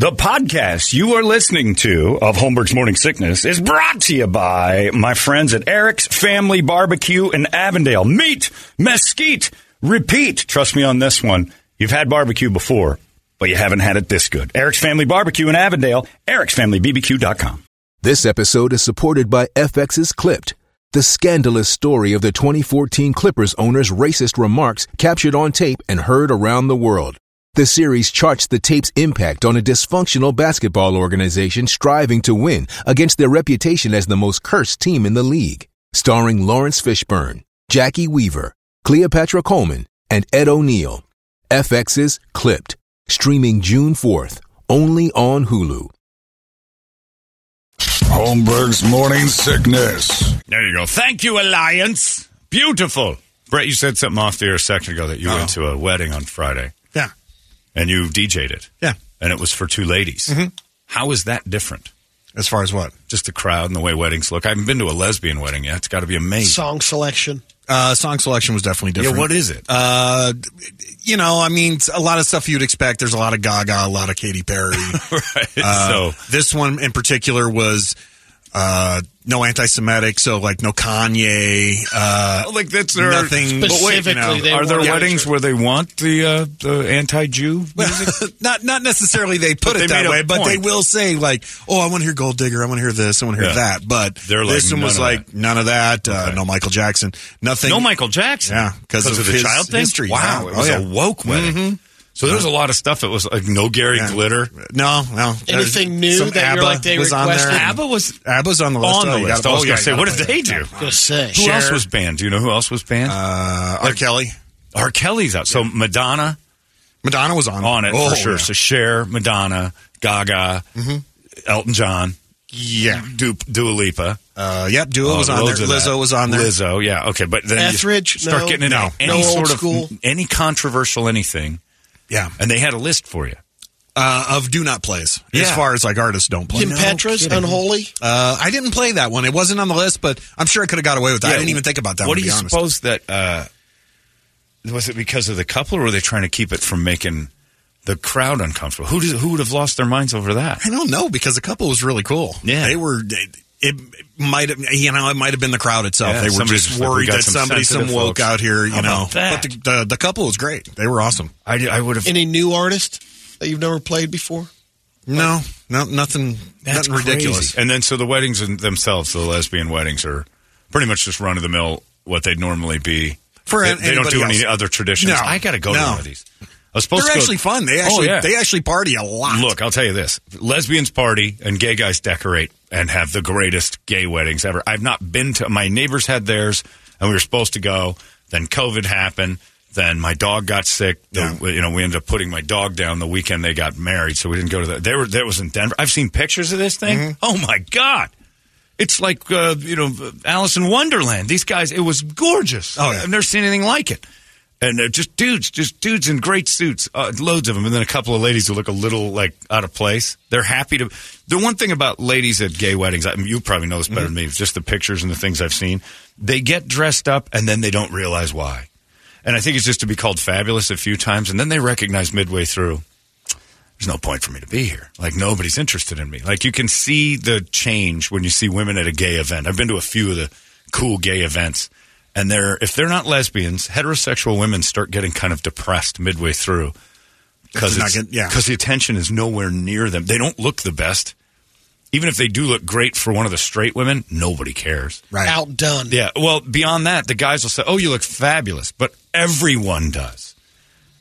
The podcast you are listening to of Holmberg's Morning Sickness is brought to you by my friends at Eric's Family Barbecue in Avondale. Meat, mesquite, repeat. Trust me on this one. You've had barbecue before, but you haven't had it this good. Eric's Family Barbecue in Avondale, ericsfamilybbq.com. This episode is supported by FX's Clipped, the scandalous story of the 2014 Clippers owner's racist remarks captured on tape and heard around the world. The series charts the tape's impact on a dysfunctional basketball organization striving to win against their reputation as the most cursed team in the league. Starring Laurence Fishburne, Jacki Weaver, Cleopatra Coleman, and Ed O'Neill. FX's Clipped, streaming June 4th, only on Hulu. Holmberg's morning sickness. There you go. Thank you, Alliance. Beautiful. Brett, you said something off the air a second ago that you went oh. to a wedding on Friday Yeah. And you DJ'd it. Yeah. And it was for two ladies. How is that different? As far as what? Just the crowd and the way weddings look. I haven't been to a lesbian wedding yet. It's got to be amazing. Song selection. Uh, song selection was definitely different. Yeah, what is it? Uh, you know, I mean, a lot of stuff you'd expect. There's a lot of Gaga, a lot of Katy Perry. right. Uh, so this one in particular was uh, no anti-Semitic, so like no Kanye. Uh, like that's their nothing. But wait, Specifically, you know, they are there weddings where they want the uh, the anti-Jew music? not not necessarily they put But they it that way, but they will say like, "Oh, I want to hear Gold Digger. I want to hear this. I want to hear Yeah. that." But They're like, this one was like that. none of that. Uh, Okay. No Michael Jackson. Nothing. no Michael Jackson. Yeah, 'cause of of the his child thing. history, Wow, yeah. it was Oh, a woke wedding. So there was a lot of stuff that was like no Gary Yeah. Glitter. No, no. Anything new Some that you're ABBA like they was on there. requested? ABBA was ABBA's on the list. on Oh, the you list. gotta- Oh, those yeah. Say, what did they do? Gonna say. Who else was banned? Do you know who else was banned? Uh, R. Kelly. R. Kelly's out. So Madonna Madonna was on on it Oh, for sure. yeah. So Cher, Madonna, Gaga, Elton John, Yeah. Du- Dua Lipa. Uh, yep, Dua Oh, was on there. loads of that. Lizzo was on there. Lizzo, yeah, okay, but then you Etheridge? start No. getting into No. any No old sort of school? any controversial anything, Yeah. and they had a list for you. Uh, of do not plays. As far as like artists don't play. Kim Petras, Unholy. Uh, I didn't play that one. It wasn't on the list, but I'm sure I could have got away with that. I didn't even think about that What one, do to you honest. suppose that uh, was it because of the couple, or were they trying to keep it from making the crowd uncomfortable? Who did, who would have lost their minds over that? I don't know because the couple was really cool. Yeah. They were. It, it might have, you know, it might have been the crowd itself. Yeah, they were just just like, we worried that some somebody, some woke folks. out here, you How know. But the, the the couple was great. They were awesome. I, I would have. Any new artist that you've never played before? No, no, nothing, That's nothing ridiculous. And then so the weddings in themselves, the lesbian weddings, are pretty much just run of the mill what they'd normally be. For they, an- they don't do anybody any other traditions. No. I got to go to one of these. I was supposed They're to go- actually fun. They actually, oh, yeah. they actually party a lot. Look, I'll tell you this: lesbians party and gay guys decorate and have the greatest gay weddings ever. I've not been to. My neighbors had theirs, and we were supposed to go. Then COVID happened. Then my dog got sick. The, You know, we ended up putting my dog down the weekend they got married, so we didn't go to that. They were there was in Denver. I've seen pictures of this thing. Mm-hmm. Oh my god! It's like uh, you know Alice in Wonderland. These guys, it was gorgeous. Oh, yeah. I've never seen anything like it. And they're just dudes, just dudes in great suits, uh, loads of them, and then a couple of ladies who look a little like out of place. They're happy to. The one thing about ladies at gay weddings, I mean, you probably know this better than me. It's just the pictures and the things I've seen. They get dressed up and then they don't realize why. And I think it's just to be called fabulous a few times, and then they recognize midway through. There's no point for me to be here. Like nobody's interested in me. Like you can see the change when you see women at a gay event. I've been to a few of the cool gay events, and they're if they're not lesbians, heterosexual women start getting kind of depressed midway through because It's not good- yeah. because the attention is nowhere near them. They don't look the best. Even if they do look great for one of the straight women, nobody cares. right? Outdone. Yeah. Well, beyond that, the guys will say, "Oh, you look fabulous," but everyone does,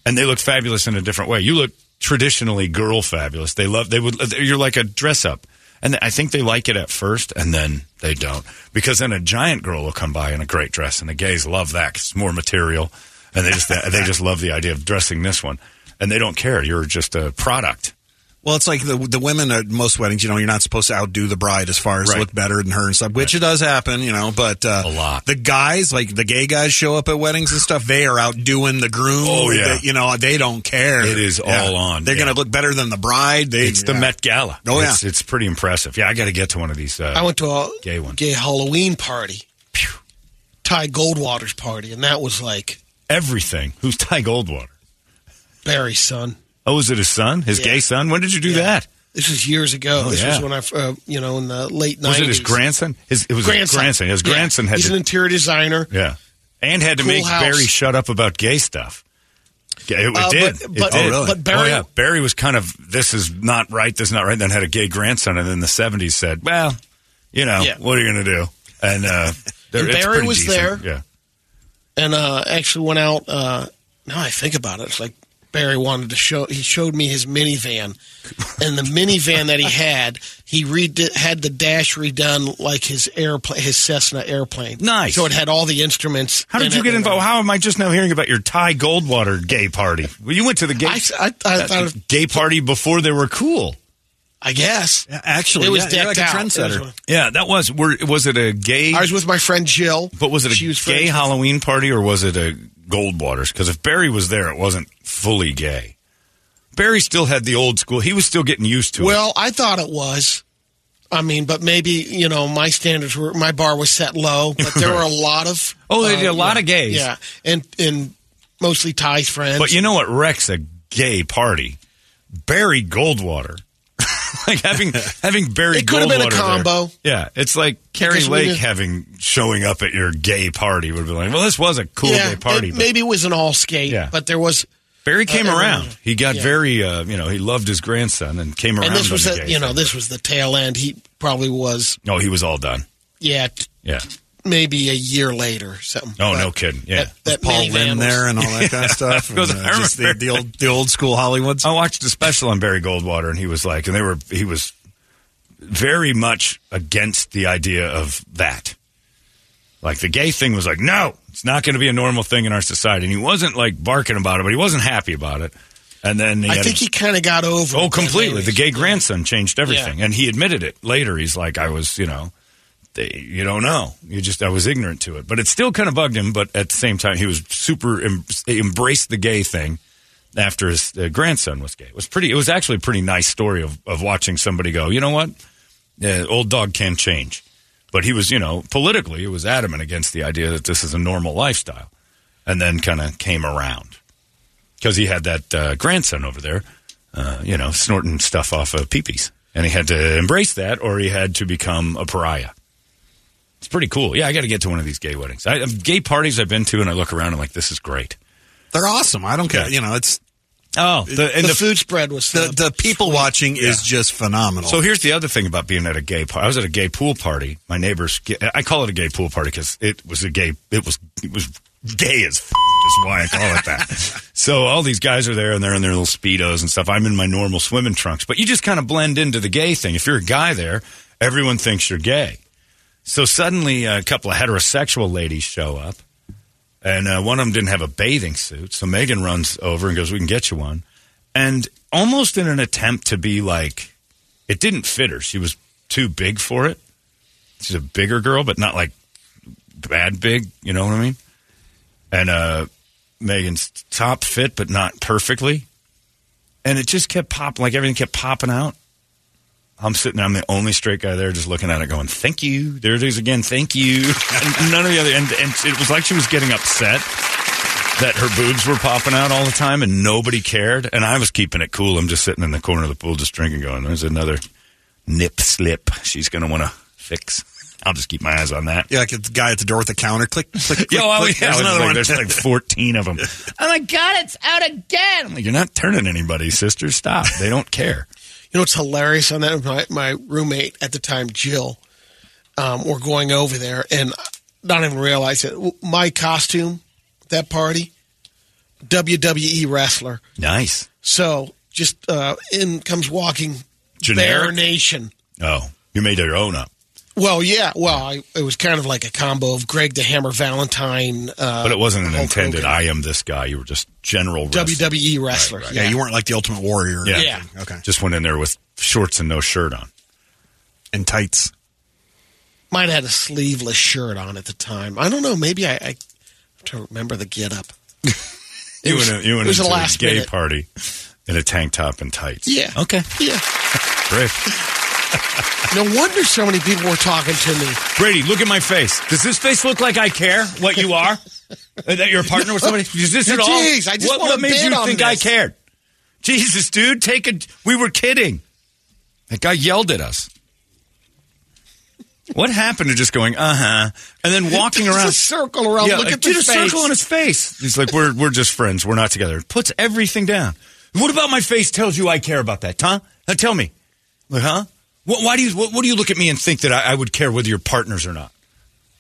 and they look fabulous in a different way. You look traditionally girl fabulous. They love. They would. You're like a dress up, and I think they like it at first, and then they don't because then a giant girl will come by in a great dress, and the gays love that it's more material, and they just they just love the idea of dressing this one, and they don't care. You're just a product. Well, it's like the the women at most weddings. You know, you're not supposed to outdo the bride as far as Right. look better than her and stuff, which it does happen. You know, but uh, A lot. The guys, like the gay guys, show up at weddings and stuff. They are outdoing the groom. Oh, yeah. They- you know, they don't care. It is all on, They're yeah. going to look better than the bride. They, It's the. Met Gala. Oh, yeah. it's, it's pretty impressive. Yeah, I got to get to one of these. Uh, I went to a Gay one. gay Halloween party. Phew. Ty Goldwater's party, and that was like everything. Who's Ty Goldwater? Barry's son. Oh, was it his son? His Yeah. gay son? When did you do Yeah. that? This was years ago. Oh, this yeah. was when I, uh, you know, in the late 90s. Was it his grandson? His, it was his grandson? grandson. His grandson had He's to an interior designer. Yeah. And had to Cool make house. Barry shut up about gay stuff. It, it Uh, did. but- It but- did. Oh, really? but Barry- oh, yeah. Barry was kind of, this is not right, this is not right. Then had a gay grandson, and then the 70s said, well, you know, Yeah. what are you going to do? And, uh, And Barry was decent. there. Yeah. and uh, actually went out. Uh, now I think about it, it's like Barry wanted to show. He showed me his minivan, and the minivan that he had, he redid, had the dash redone like his airplane, his Cessna airplane. Nice. So it had all the instruments. How did in you get involved? How am I just now hearing about your Ty Goldwater gay party? Well, you went to the gay, I, I, I thought, of, gay party before they were cool. I guess actually, it was yeah, decked like a out. trendsetter. Yeah, that was. Were, was it a gay? I was with my friend Jill. But was it a was gay Halloween party or was it a Goldwaters? Because if Barry was there, it wasn't fully gay. Barry still had the old school. He was still getting used to it. Well, I thought it was. I mean, but maybe you know my standards were my bar was set low, but there were a lot of Oh, they did a uh, lot yeah, of gays. yeah, and and mostly Ty's friends. But you know what wrecks a gay party? Barry Goldwater. like having having Barry It could have been a Goldwater there. combo. Yeah, it's like Kari Lake did- having showing up at your gay party would be like, well, this was a cool yeah, gay party. it- but maybe it was an all skate, Yeah. but there was, Barry came uh, around. He got yeah. very, uh, you know, he loved his grandson and came around. and this was the you know thing. this was the tail end. He probably was, No, he was all done. yeah, Yeah. Maybe a year later, something. Oh, But no kidding. Yeah. That, that Paul minivan Lynn there and all that kind of stuff. Because and, uh, I just the, the old the old school Hollywoods. I watched a special on Barry Goldwater, and he was like, and they were, he was very much against the idea of that. Like the gay thing was like, no, it's not going to be a normal thing in our society. And he wasn't like barking about it, but he wasn't happy about it. And then he I had think a- he kind of got over. oh, completely. The gay grandson changed everything, Yeah. and he admitted it later. He's like, I was, you know, they, you don't know. You just, I was ignorant to it, but it still kind of bugged him. But at the same time, he was super em- embraced the gay thing after his uh, grandson was gay. It was pretty. It was actually a pretty nice story of of watching somebody go, you know what, uh, old dog can change. But he was, you know, politically, he was adamant against the idea that this is a normal lifestyle, and then kind of came around because he had that uh, grandson over there, uh, you know, snorting stuff off of peepees. And he had to embrace that or he had to become a pariah. It's pretty cool. Yeah, I got to get to one of these gay weddings. I, gay parties I've been to, and I look around and I'm like, this is great. They're awesome. I don't care. Yeah. You know, it's Oh, the, and the, the, food spread was the the people watching is just phenomenal. So here's the other thing about being at a gay party. I was at a gay pool party. My neighbors, I call it a gay pool party because it was a gay. It was it was gay as f- is why I call it that. so all these guys are there and they're in their little speedos and stuff. I'm in my normal swimming trunks, but you just kind of blend into the gay thing. If you're a guy there, everyone thinks you're gay. So suddenly, a couple of heterosexual ladies show up, and uh, one of them didn't have a bathing suit. So Megan runs over and goes, "We can get you one." And almost in an attempt to be like, it didn't fit her. She was too big for it. She's a bigger girl, but not like bad big. You know what I mean? And uh, Megan's top fit, but not perfectly. And it just kept popping, like everything kept popping out. I'm sitting there, I'm the only straight guy there just looking at it going, thank you. There it is again, thank you. and none of the other, and, and it was like she was getting upset that her boobs were popping out all the time and nobody cared. And I was keeping it cool. I'm just sitting in the corner of the pool just drinking, going, there's another nip slip she's going to want to fix. I'll just keep my eyes on that. yeah, like the guy at the door with the counter. Click, click, click. Yo, click. yeah, There's another like, one. There's like 14 of them. oh my God, it's out again. I'm like, you're not turning anybody, sister. Stop. They don't care. You know it's hilarious on that? My, my roommate at the time, Jill, um, were going over there, and not even realize it. My costume, that party, WWE wrestler. Nice. So just uh, in comes walking Generic? Bear Nation. Oh, you made your own up. Well, yeah. Well, I, it was kind of like a combo of Greg the Hammer Valentine. Uh, But it wasn't an Hulk intended, Hogan. I am this guy. You were just general wrestler. WWE wrestler. right. Yeah, you weren't like the Ultimate Warrior. Yeah. Yeah. Okay. Just went in there with shorts and no shirt on. And tights. Might have had a sleeveless shirt on at the time. I don't know. Maybe I, I have to remember the get up. You was- went, you went it was into a a last gay minute. party in a tank top and tights. Yeah. Okay. Yeah. Great. No wonder so many people were talking to me. Brady, look at my face. Does this face look like I care what you are? Uh, that you're a partner with somebody? Is this at all? Jeez, I just what, what made you think I cared? Jesus, dude, take a. We were kidding. That guy yelled at us. What happened to just going, uh huh, and then walking around? a circle around. Yeah, Look at did the a circle on his face. He's like, we're we're just friends. We're not together. Puts everything down. What about my face tells you I care about that, huh? Now tell me, like, huh? What, why do you what, what do you look at me and think that I, I would care whether you're partners or not?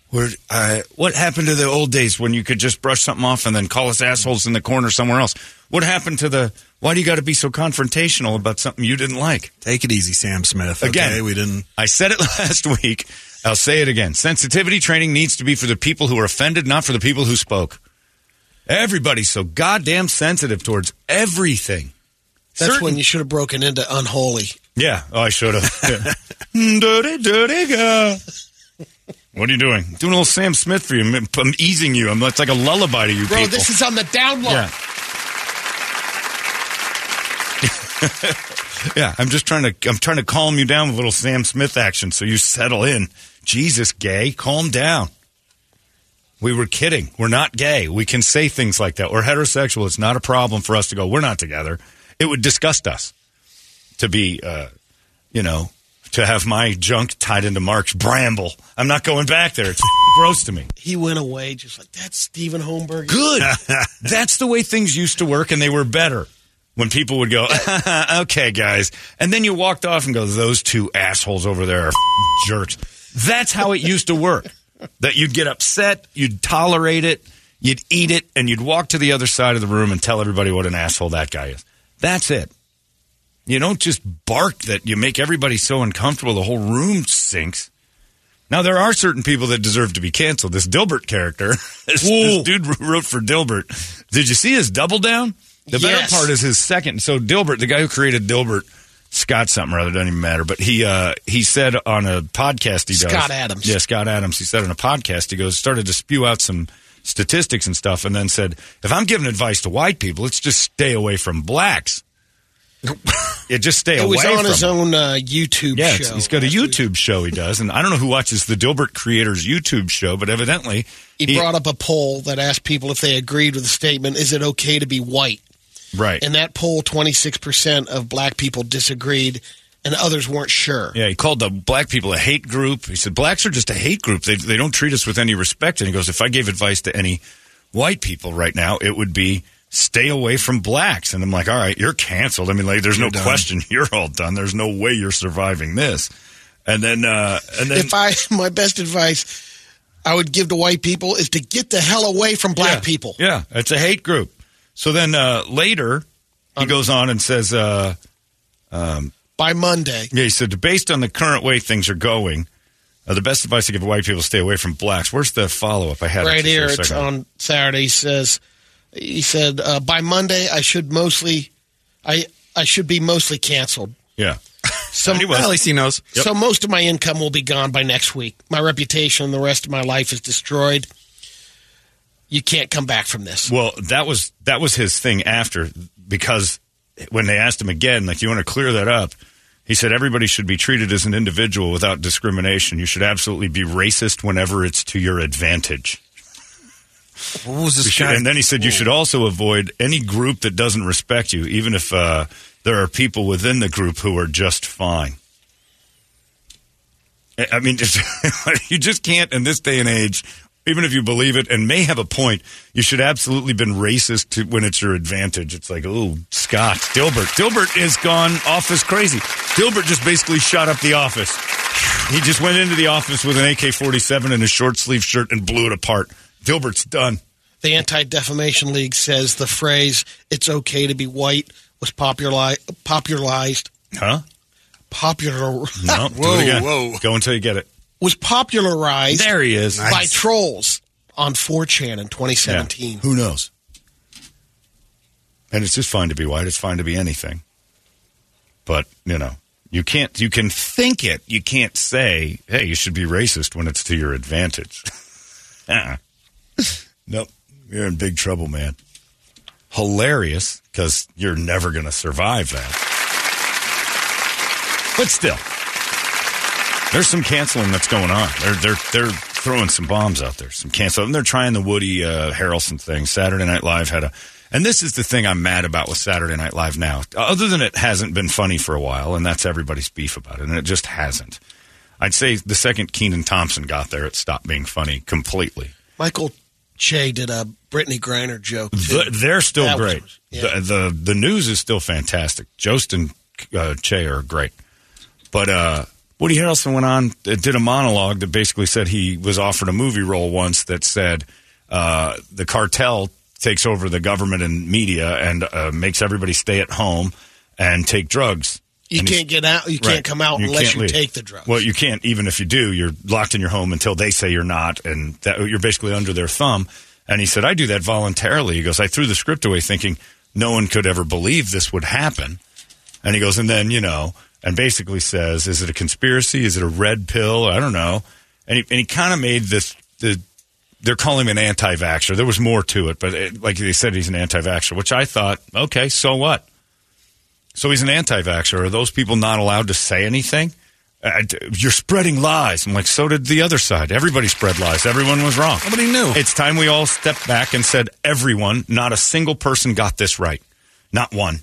Where, uh, what happened to the old days when you could just brush something off and then call us assholes in the corner somewhere else? What happened to the? Why do you got to be so confrontational about something you didn't like? Take it easy, Sam Smith. Again, okay? we didn't. I said it last week. I'll say it again. Sensitivity training needs to be for the people who are offended, not for the people who spoke. Everybody's so goddamn sensitive towards everything. That's Certain- when you should have broken into unholy. Yeah. Oh, I should have. Yeah. Hmm, dirty, dirty girl. What are you doing? Doing a little Sam Smith for you. I'm, I'm easing you. I'm, it's like a lullaby to you Bro, people. this is on the down low. Yeah. yeah, I'm just trying to I'm trying to calm you down with a little Sam Smith action so you settle in. Jesus, gay, calm down. We were kidding. We're not gay. We can say things like that. We're heterosexual. It's not a problem for us to go, we're not together. It would disgust us to be, uh, you know, to have my junk tied into Mark's bramble. I'm not going back there. It's gross to me. He went away just like, that's Stephen Holmberg. Good. That's the way things used to work, and they were better. When people would go, okay, guys. And then you walked off and go, those two assholes over there are jerks. That's how it used to work. That you'd get upset, you'd tolerate it, you'd eat it, and you'd walk to the other side of the room and tell everybody what an asshole that guy is. That's it. You don't just bark that you make everybody so uncomfortable the whole room sinks. Now there are certain people that deserve to be canceled. This Dilbert character, this, this dude wrote for Dilbert. Did you see his double down? The better part is his second. So Dilbert, the guy who created Dilbert, Scott something or other doesn't even matter. But he uh, he said on a podcast he does Scott Adams. Yeah, Scott Adams. He said on a podcast he goes started to spew out some statistics and stuff, and then said if I'm giving advice to white people, let's just stay away from blacks. Yeah, just stay It away was on his them. own uh, YouTube Yeah, show. he's got a last week. YouTube show he does, and I don't know who watches the Dilbert creators YouTube show, but evidently He, brought up a poll that asked people if they agreed with the statement, is it okay to be white? right. In that poll, 26% of black people disagreed and others weren't sure. yeah, he called the black people a hate group. He said blacks are just a hate group. They they don't treat us with any respect. And he goes, if I gave advice to any white people right now, it would be stay away from blacks. And I'm like, all right, you're canceled. I mean, like, there's no done. question you're all done. There's no way you're surviving this. And then uh, and then If I, my best advice I would give to white people is to get the hell away from black Yeah. people. Yeah, it's a hate group. So then uh, later, he goes on and says, uh, By Monday. yeah, he said, based on the current way things are going, uh, the best advice to give white people is stay away from blacks. Where's the follow up? I had right here. It's on Saturday. He says, he said, uh, by Monday, I should mostly, I, I should be mostly canceled. Yeah. Some, He was. Well, at least he knows. So most of my income will be gone by next week. My reputation and the rest of my life is destroyed. You can't come back from this. Well, that was that was his thing after because when they asked him again, like, you want to clear that up? He said everybody should be treated as an individual without discrimination. You should absolutely be racist whenever it's to your advantage. What was this should- guy? and then he said you should also avoid any group that doesn't respect you, even if uh, there are people within the group who are just fine. I- I mean, just, you just can't in this day and age. Even if you believe it and may have a point, you should absolutely been racist to, when it's your advantage. It's like, oh, Scott Dilbert. Dilbert is gone office crazy. Dilbert just basically shot up the office. He just went into the office with an AK 47 and a short sleeve shirt and blew it apart. Dilbert's done. The Anti Defamation League says the phrase "It's okay to be white" was populi- popularized. Huh? Popular No. do Whoa, it again. whoa. Go until you get it. was popularized There he is. by trolls on 4chan in 2017. Who knows? And it's just fine to be white. It's fine to be anything. But, you know, you can't, you can think it. You can't say, hey, you should be racist when it's to your advantage. uh-uh. Nope. You're in big trouble, man. Hilarious because you're never going to survive that. But still, there's some canceling that's going on. They're they're they're throwing some bombs out there. Some cancel, and they're trying the Woody uh, Harrelson thing. Saturday Night Live had a And this is the thing I'm mad about with Saturday Night Live now. Other than it hasn't been funny for a while, and that's everybody's beef about it, and it just hasn't. I'd say the second Kenan Thompson got there, it stopped being funny completely. Michael Che did a Brittney Griner joke. The, they're still That was- great. yeah. The, the the news is still fantastic. Jost and uh, Che are great, but uh, Woody Harrelson went on did a monologue that basically said he was offered a movie role once that said uh, the cartel takes over the government and media and uh, makes everybody stay at home and take drugs. You can't get out. You Right. can't come out You unless you leave. take the drugs. Well, you can't. Even if you do, you're locked in your home until they say you're not, and that you're basically under their thumb. And he said, "I do that voluntarily." He goes, "I threw the script away, thinking no one could ever believe this would happen." And he goes, and then you know, and basically says, "Is it a conspiracy? Is it a red pill? I don't know." And he and he kind of made this the. They're calling him an anti-vaxxer. There was more to it, but it, like they said, he's an anti-vaxxer, which I thought, okay, so what? So he's an anti-vaxxer. Are those people not allowed to say anything? Uh, you're spreading lies. I'm like, so did the other side. Everybody spread lies. Everyone was wrong. Nobody knew. It's time we all stepped back and said, everyone, not a single person got this right. Not one.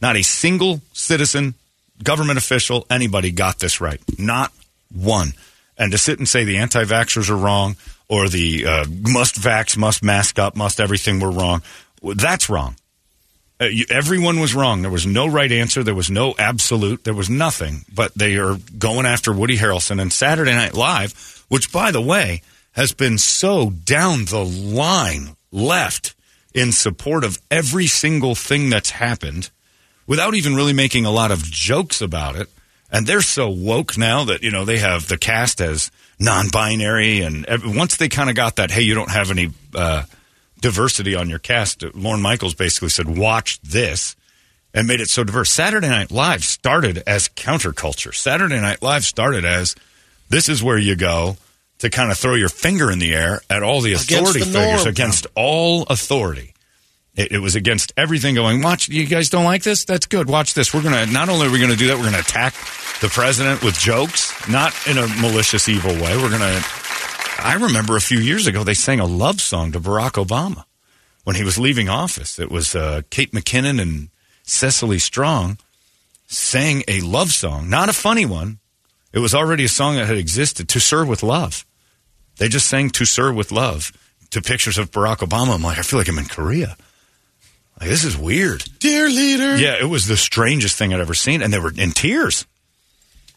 Not a single citizen, government official, anybody got this right. Not one. And to sit and say the anti vaxxers are wrong or the uh, must vax, must mask up, must everything were wrong, that's wrong. Uh, you, everyone was wrong. There was no right answer. There was no absolute. There was nothing. But they are going after Woody Harrelson and Saturday Night Live, which, by the way, has been so down the line left in support of every single thing that's happened without even really making a lot of jokes about it. And they're so woke now that, you know, they have the cast as non binary. And once they kind of got that, hey, you don't have any uh, diversity on your cast, Lorne Michaels basically said, watch this and made it so diverse. Saturday Night Live started as counterculture. Saturday Night Live started as this is where you go to kind of throw your finger in the air at all the Against authority the figures norm. against all authority. It, it was against everything going, watch, you guys don't like this? That's good. Watch this. We're going to, not only are we going to do that, we're going to attack the president with jokes, not in a malicious, evil way. We're going to, I remember a few years ago, they sang a love song to Barack Obama when he was leaving office. It was uh, Kate McKinnon and Cecily Strong sang a love song, not a funny one. It was already a song that had existed, To Sir with Love. They just sang To Sir with Love to pictures of Barack Obama. I'm like, I feel like I'm in Korea. Like, this is weird. Dear leader. Yeah, it was the strangest thing I'd ever seen, and they were in tears.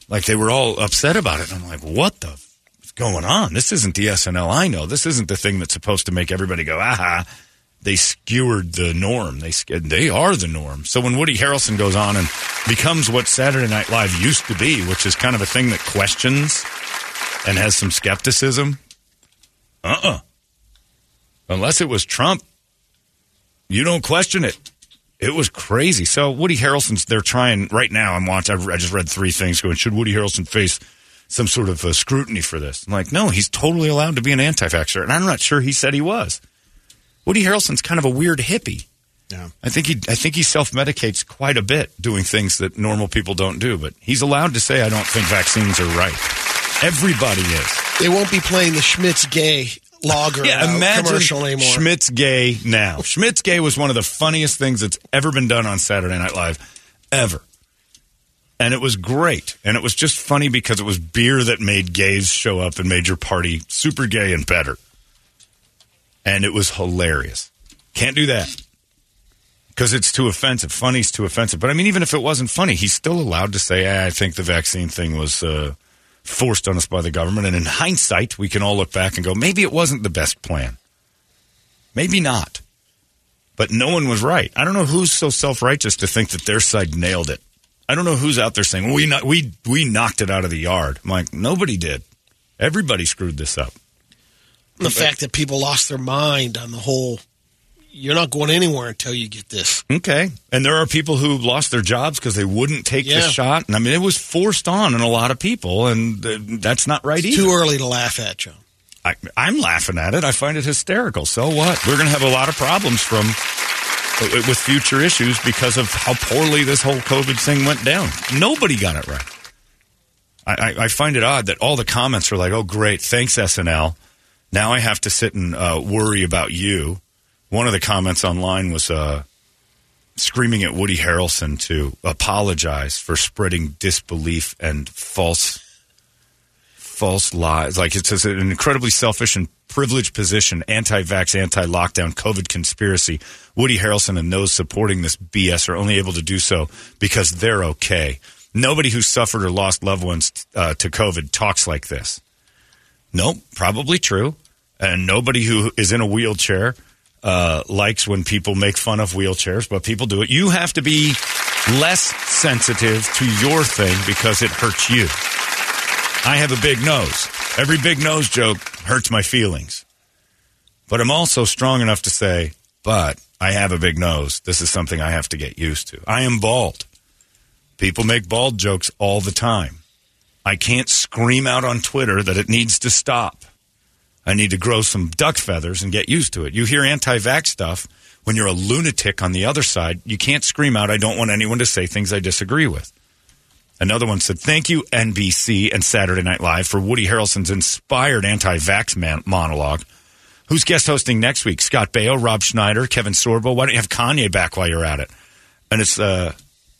Like they were all upset about it. And I'm like, what the going on? This isn't the SNL I know. This isn't the thing that's supposed to make everybody go, aha. They skewered the norm. They they are the norm. So when Woody Harrelson goes on and becomes what Saturday Night Live used to be, which is kind of a thing that questions and has some skepticism, uh uh Unless it was Trump, you don't question it. It was crazy. So Woody Harrelson's they're trying right now. I'm watching. I just read three things going. Should Woody Harrelson face some sort of uh, scrutiny for this? I'm like, no, he's totally allowed to be an anti-vaxxer, and I'm not sure he said he was. Woody Harrelson's kind of a weird hippie. Yeah. I think he I think he self medicates quite a bit, doing things that normal people don't do. But he's allowed to say, I don't think vaccines are right. Everybody is. They won't be playing the Schmitt's Gay lager Yeah, uh, imagine commercial anymore. Schmitt's gay now. Schmitt's gay was one of the funniest things that's ever been done on Saturday Night Live, ever. And it was great. And it was just funny because it was beer that made gays show up and made your party super gay and better. And it was hilarious. Can't do that. Because it's too offensive. Funny's too offensive. But I mean, even if it wasn't funny, he's still allowed to say, "Ah, I think the vaccine thing was uh, forced on us by the government. And in hindsight, we can all look back and go, maybe it wasn't the best plan. Maybe not. But no one was right. I don't know who's so self righteous to think that their side nailed it. I don't know who's out there saying, we, not, we, we knocked it out of the yard. I'm like, nobody did. Everybody screwed this up. the fact that people lost their mind on the whole. You're not going anywhere until you get this. Okay. And there are people who lost their jobs because they wouldn't take the shot. And I mean, it was forced on in a lot of people, and uh, that's not right either. Too early to laugh at, John. I, I'm laughing at it. I find it hysterical. So what? We're going to have a lot of problems from with future issues because of how poorly this whole COVID thing went down. Nobody got it right. I, I, I find it odd that all the comments are like, "Oh, great, thanks SNL." Now I have to sit and uh, worry about you one of the comments online was uh, screaming at Woody Harrelson to apologize for spreading disbelief and false false lies. Like it's just an incredibly selfish and privileged position, anti-vax, anti-lockdown, COVID conspiracy. Woody Harrelson and those supporting this BS are only able to do so because they're okay. Nobody who suffered or lost loved ones uh, to COVID talks like this. Nope, probably true. And nobody who is in a wheelchair uh, likes when people make fun of wheelchairs, but people do it. You have to be less sensitive to your thing because it hurts you. I have a big nose. Every big nose joke hurts my feelings. But I'm also strong enough to say, but I have a big nose. This is something I have to get used to. I am bald. People make bald jokes all the time. I can't scream out on Twitter that it needs to stop. I need to grow some duck feathers and get used to it. You hear anti vax stuff when you're a lunatic on the other side. You can't scream out, I don't want anyone to say things I disagree with. Another one said, Thank you, NBC and Saturday Night Live, for Woody Harrelson's inspired anti vax man- monologue. Who's guest hosting next week? Scott Baio, Rob Schneider, Kevin Sorbo. Why don't you have Kanye back while you're at it? And it's uh,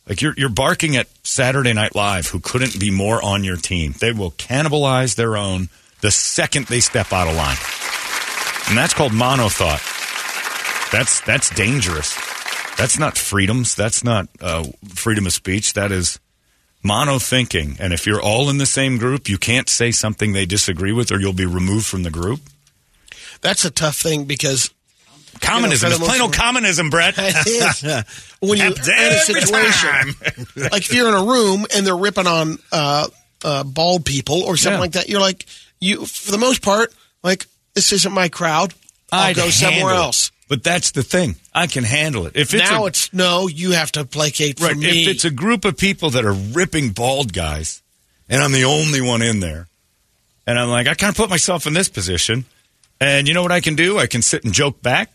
like you're, you're barking at Saturday Night Live, who couldn't be more on your team. They will cannibalize their own the second they step out of line. And that's called monothought. That's, that's dangerous. That's not freedoms. That's not uh, freedom of speech. That is mono thinking. And if you're all in the same group, you can't say something they disagree with or you'll be removed from the group. That's a tough thing because Communism You know, the plain old communism, Brett. when you're in a situation like if you're in a room and they're ripping on uh, uh, bald people or something Yeah. like that, you're like you for the most part like this isn't my crowd. I'll I'd go somewhere else. But that's the thing. I can handle it. If it's now a, it's no, you have to placate for right, me. if it's a group of people that are ripping bald guys, and I'm the only one in there, and I'm like, I kind of put myself in this position, and you know what I can do? I can sit and joke back,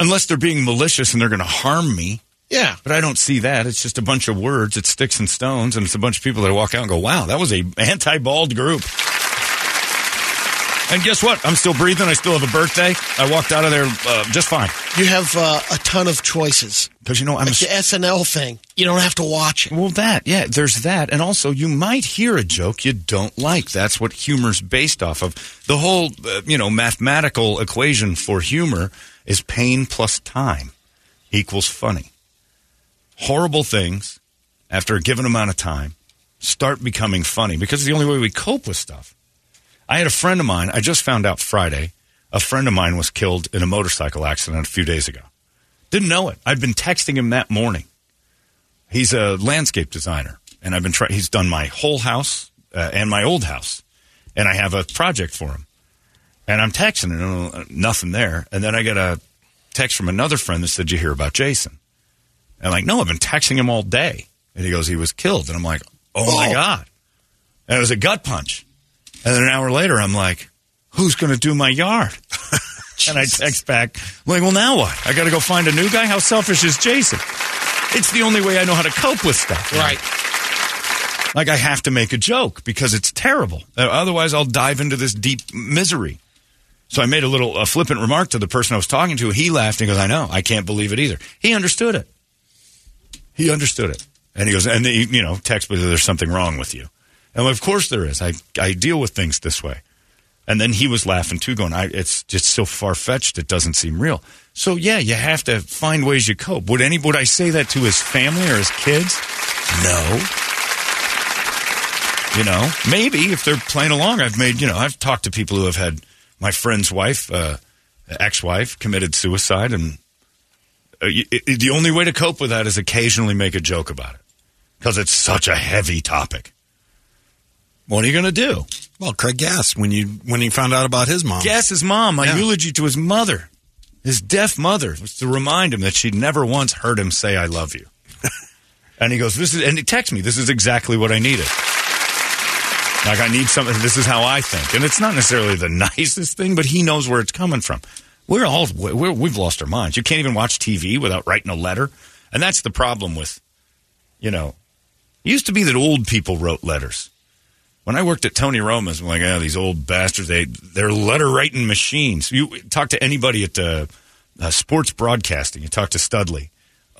unless they're being malicious and they're going to harm me. yeah, But I don't see that. It's just a bunch of words. It's sticks and stones, and it's a bunch of people that walk out and go, "Wow, that was a anti-bald group." And guess what? I'm still breathing. I still have a birthday. I walked out of there uh, just fine you have uh, a ton of choices. because you know I'm. Like the SNL thing, you don't have to watch it. Well, that, yeah, there's that. And also, you might hear a joke you don't like. That's what humor's based off of. The whole, uh, you know, mathematical equation for humor is pain plus time equals funny. Horrible things, after a given amount of time, start becoming funny because it's the only way we cope with stuff. I had a friend of mine, I just found out Friday, a friend of mine was killed in a motorcycle accident a few days ago. Didn't know it. I'd been texting him that morning. He's a landscape designer, and I've been trying. He's done my whole house uh, and my old house, and I have a project for him. And I'm texting him, uh, nothing there. And then I get a text from another friend that said, "You hear about Jason?" And I'm like, "No, I've been texting him all day." And he goes, "He was killed." And I'm like, "Oh, my Oh. god!" And it was a gut punch. And then an hour later, I'm like, "Who's going to do my yard?" and I text back, I'm like, "Well, now what? I got to go find a new guy. How selfish is Jason?" It's the only way I know how to cope with stuff. Right. Like I have to make a joke because it's terrible. Uh, otherwise, I'll dive into this deep misery. So I made a little a flippant remark to the person I was talking to. He laughed and goes, "I know. I can't believe it either." He understood it. He understood it, and he goes, and he, you know, text me, "There's something wrong with you." And of course there is. I I deal with things this way. And then he was laughing too, going, I, "It's just so far fetched; it doesn't seem real." So yeah, you have to find ways you cope. Would any would I say that to his family or his kids? No. You know, maybe if they're playing along, I've made, you know, I've talked to people who have had my friend's wife, uh, ex wife, committed suicide. And uh, y- it, the only way to cope with that is occasionally make a joke about it because it's such a heavy topic. What are you going to do? Well, Craig Gass, when you when he found out about his mom, Guess his mom, my Yeah. eulogy to his mother, his deaf mother, was to remind him that she'd never once heard him say, I love you. and he goes, This is, and he texts me, this is exactly what I needed. Like, I need something, this is how I think. And it's not necessarily the nicest thing, but he knows where it's coming from. We're all, we're, we've lost our minds. You can't even watch TV without writing a letter. And that's the problem with, you know, it used to be that old people wrote letters. When I worked at Tony Roma's, I'm like, oh, these old bastards, they, they're letter writing machines. You talk to anybody at uh, uh, sports broadcasting. You talk to Studley.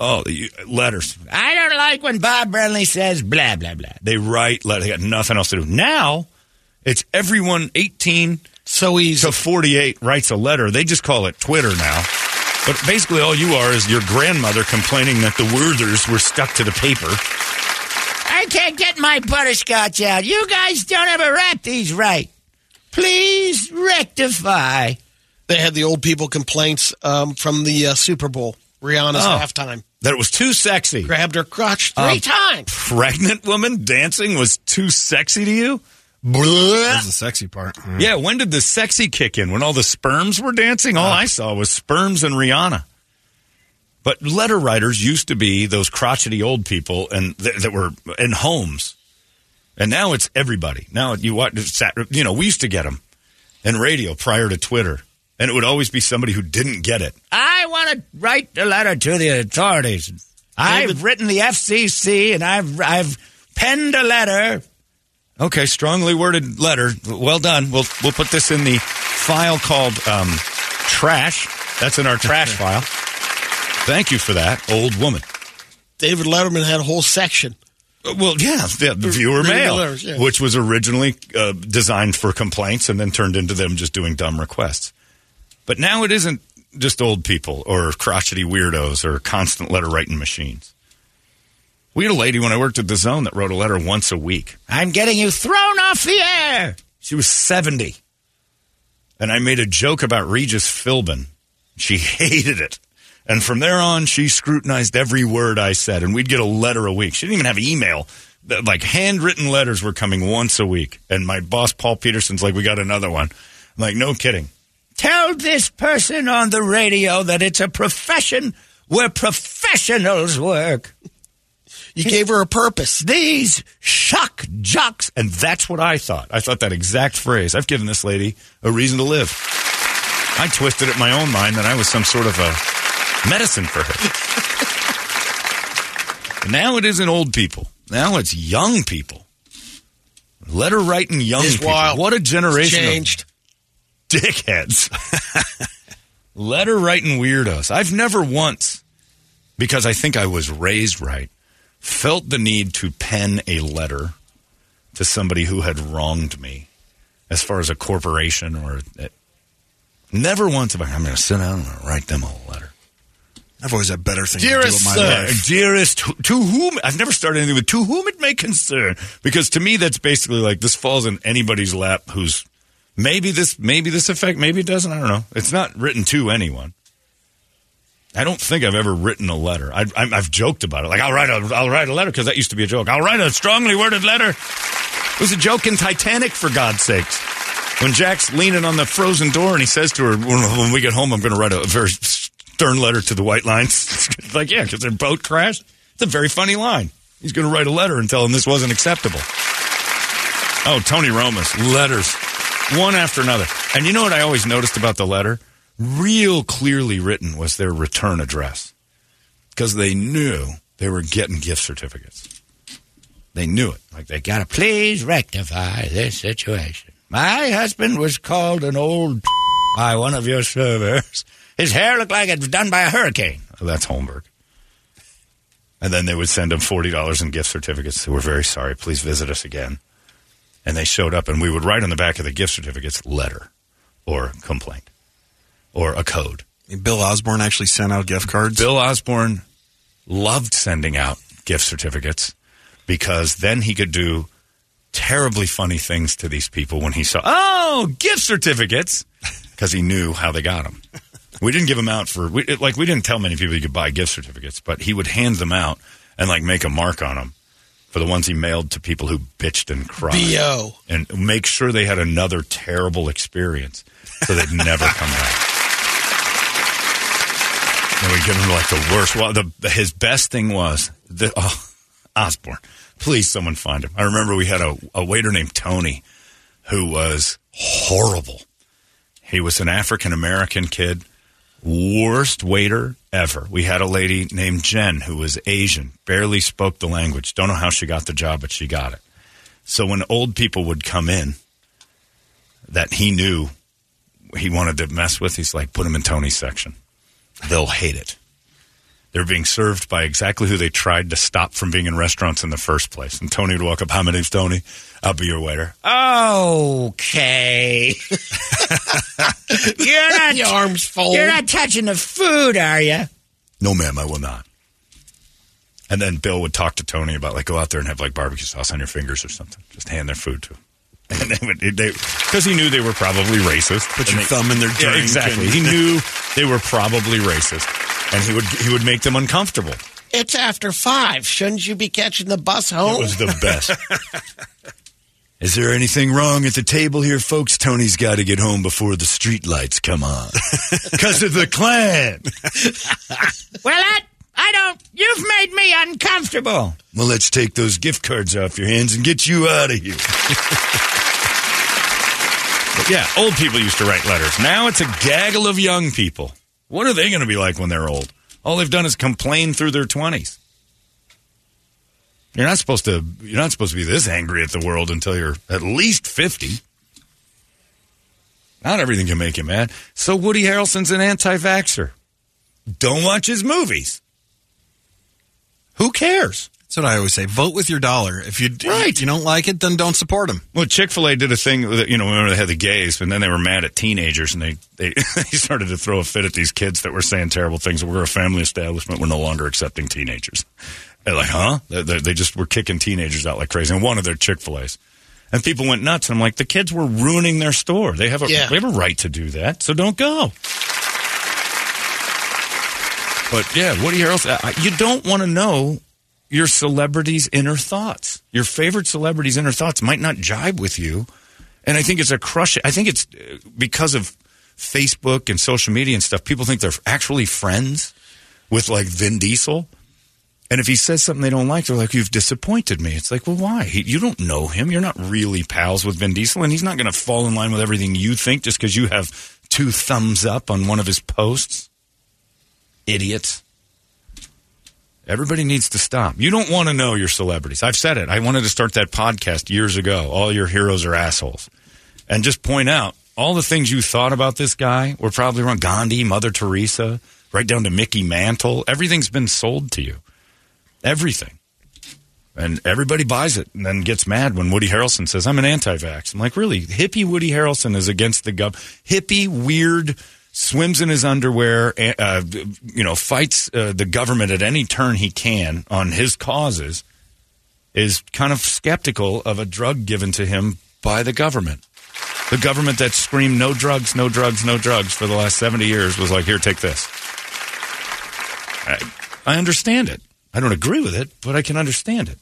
Oh, you, letters. I don't like when Bob Brenly says blah blah blah. They write. Letters. They got nothing else to do. Now, it's everyone eighteen So easy. to forty-eight writes a letter. They just call it Twitter now. But basically, all you are is your grandmother complaining that the Werthers were stuck to the paper. I can't get my butterscotch out. You guys don't ever wrap these right. Please rectify. They had the old people complaints um, from the uh, Super Bowl. Rihanna's Oh. halftime That it was too sexy. grabbed her crotch three Um, times. Pregnant woman dancing was too sexy to you? That's the sexy part. Yeah, when did the sexy kick in? When all the sperms were dancing? All I saw was sperms and Rihanna. But letter writers used to be those crotchety old people and th- that were in homes. And now it's everybody. Now you watch, sat- you know, we used to get them in radio prior to Twitter. And it would always be somebody who didn't get it. I want to write a letter to the authorities. I've written the FCC and I've I've penned a letter Okay, strongly worded letter. Well done. We'll we'll put this in the file called um, trash. That's in our trash file. Thank you for that, old woman. David Letterman had a whole section. Uh, Well, yeah, the, the viewer mail, letters, yeah. which was originally uh, designed for complaints and then turned into them just doing dumb requests. But now it isn't just old people or crotchety weirdos or constant letter writing machines. We had a lady when I worked at the Zone that wrote a letter once a week. I'm getting you thrown off the air. She was 70. And I made a joke about Regis Philbin. She hated it. And from there on, she scrutinized every word I said, and we'd get a letter a week. She didn't even have email. Like handwritten letters were coming once a week. And my boss, Paul Peterson's like, we got another one. I'm like, no kidding. Tell this person on the radio that it's a profession where professionals work. You gave her a purpose. These shock jocks. And that's what I thought. I thought that exact phrase. I've given this lady a reason to live. I twisted it in my own mind that I was some sort of a medicine for her. now it isn't old people. Now it's young people. Letter writing young It's people. wild. What a generation of Changed. dickheads. Letter writing weirdos. I've never once, because I think I was raised right, felt the need to pen a letter to somebody who had wronged me as far as a corporation or. Never once have I, I'm going to sit down and write them a letter. I've always had better things Dearest to do with my sir, life. dearest, to, whom I've never started anything with to whom it may concern, because to me that's basically like this falls in anybody's lap who's maybe this maybe this effect maybe it doesn't I don't know. It's not written to anyone. I don't think I've ever written a letter. I, I, I've joked about it, like I'll write a I'll write a letter because that used to be a joke. I'll write a strongly worded letter. It was a joke in Titanic, for God's sakes. When Jack's leaning on the frozen door and he says to her, "When, when we get home, I'm going to write a very stern letter to the White Lines." Like, yeah, because their boat crashed. It's a very funny line. He's going to write a letter and tell them this wasn't acceptable. Oh, Tony Romas, letters, one after another. And you know what I always noticed about the letter? Real clearly written was their return address because they knew they were getting gift certificates. They knew it. Like they got to please rectify this situation. My husband was called an old by one of your servers. His hair looked like it was done by a hurricane. Oh, that's Holmberg. And then they would send him $40 in gift certificates. We're very sorry. Please visit us again. And they showed up, and we would write on the back of the gift certificates letter or complaint or a code. Bill Osborne actually sent out gift cards. Bill Osborne loved sending out gift certificates because then he could do terribly funny things to these people when he saw, oh, gift certificates, because he knew how they got them. We didn't give them out for, we, it- like, we didn't tell many people you could buy gift certificates, but he would hand them out and, like, make a mark on them for the ones he mailed to people who bitched and cried. B.O. And make sure they had another terrible experience so they'd never come back. And we give him like the worst. Well, the, his best thing was the oh, Osborne. Please, someone find him. I remember we had a, a waiter named Tony who was horrible. He was an African American kid, worst waiter ever. We had a lady named Jen who was Asian, barely spoke the language. Don't know how she got the job, but she got it. So when old people would come in that he knew he wanted to mess with, he's like, put him in Tony's section. they'll hate it. They're being served by exactly who they tried to stop from being in restaurants in the first place. And Tony would walk up, Hi, my name's Tony. I'll be your waiter. Okay. you're not The arms fold. you're not touching the food, are you? No, ma'am, I will not. And then Bill would talk to Tony about like go out there and have like barbecue sauce on your fingers or something. Just hand their food to him. And they would they because he knew they were probably racist. Put And your they- thumb in their Yeah, exactly. He knew they were probably racist, and he would he would make them uncomfortable. It's after five. Shouldn't you be catching the bus home? It was the best. Is there anything wrong at the table here, folks? Tony's got to get home before the street lights come on. Because of the Klan. well, I, I don't. You've made me uncomfortable. Well, let's take those gift cards off your hands and get you out of here. Yeah, old people used to write letters. Now it's a gaggle of young people. What are they going to be like when they're old? All they've done is complain through their 20s. You're not supposed to. You're not supposed to be this angry at the world until you're at least fifty. Not everything can make you mad. So Woody Harrelson's an anti-vaxxer. Don't watch his movies. Who cares? That's what I always say. Vote with your dollar. If you Right. you don't like it, then don't support them. Well, Chick Fil A did a thing. With, you know, remember they had the gays, and then they were mad at teenagers, and they they, they started to throw a fit at these kids that were saying terrible things. We're a family establishment. We're no longer accepting teenagers. They're like, huh? They, they, they just were kicking teenagers out like crazy. And one of their Chick Fil A's, and people went nuts. And I'm like, the kids were ruining their store. They have a Yeah. they have a right to do that. So don't go. But yeah, Woody Harrelson, I- you don't want to know your celebrity's inner thoughts. Your favorite celebrity's inner thoughts might not jibe with you. And I think it's a crush. I think it's uh, because of Facebook and social media and stuff. People think they're actually friends with like Vin Diesel. And if he says something they don't like, they're like, "You've disappointed me." It's like, well, why? He, you don't know him. You're not really pals with Vin Diesel, and he's not going to fall in line with everything you think just because you have two thumbs up on one of his posts. Idiots. Everybody needs to stop. You don't want to know your celebrities. I've said it. I wanted to start that podcast years ago. All your heroes are assholes. And just point out all the things you thought about this guy were probably wrong. Gandhi, Mother Teresa, right down to Mickey Mantle. Everything's been sold to you. Everything. And everybody buys it and then gets mad when Woody Harrelson says, I'm an anti vax. I'm like, really? Hippie Woody Harrelson is against the gov. Hippie, weird, swims in his underwear, eh, uh, you know, fights uh, the government at any turn he can on his causes, is kind of skeptical of a drug given to him by the government. The government that screamed no drugs, no drugs, no drugs for the last 70 years was like, here, take this. I, I understand it. I don't agree with it, but I can understand it.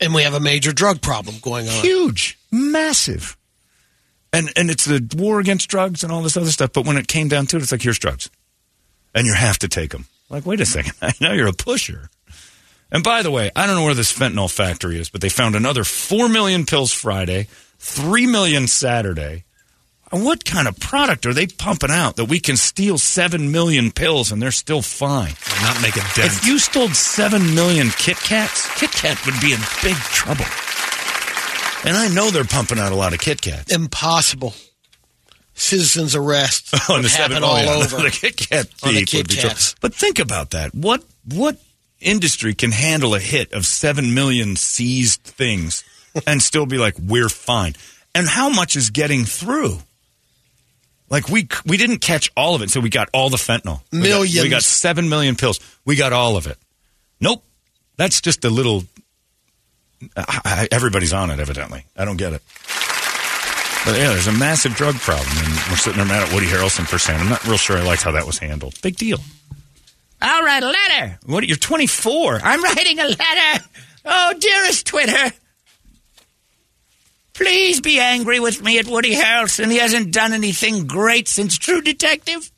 and we have a major drug problem going on. Huge, massive. And and it's the war against drugs and all this other stuff. But when it came down to it, it's like here's drugs, and you have to take them. Like, wait a second, I know you're a pusher. And by the way, I don't know where this fentanyl factory is, but they found another four million pills Friday, three million Saturday. What kind of product are they pumping out that we can steal seven million pills and they're still fine? Not make a dent. If you stole seven million Kit Kats, Kit Kat would be in big trouble. And I know they're pumping out a lot of Kit Kats. Impossible. Citizens arrest Oh, the seven- all oh, over. The Kit Kat On the thief Kit. Kats. But think about that. What what industry can handle a hit of seven million seized things and still be like, we're fine? And how much is getting through? Like we we didn't catch all of it, so we got all the fentanyl. We got- Millions. we got seven million pills. We got all of it. Nope, that's just a little. I, everybody's on it, evidently. I don't get it. But yeah, there's a massive drug problem, and we're sitting there mad at Woody Harrelson for saying. I'm not real sure I liked how that was handled. Big deal. I'll write a letter. What? You're 24. I'm writing a letter. Oh, dearest Twitter. Please be angry with me at Woody Harrelson. He hasn't done anything great since True Detective.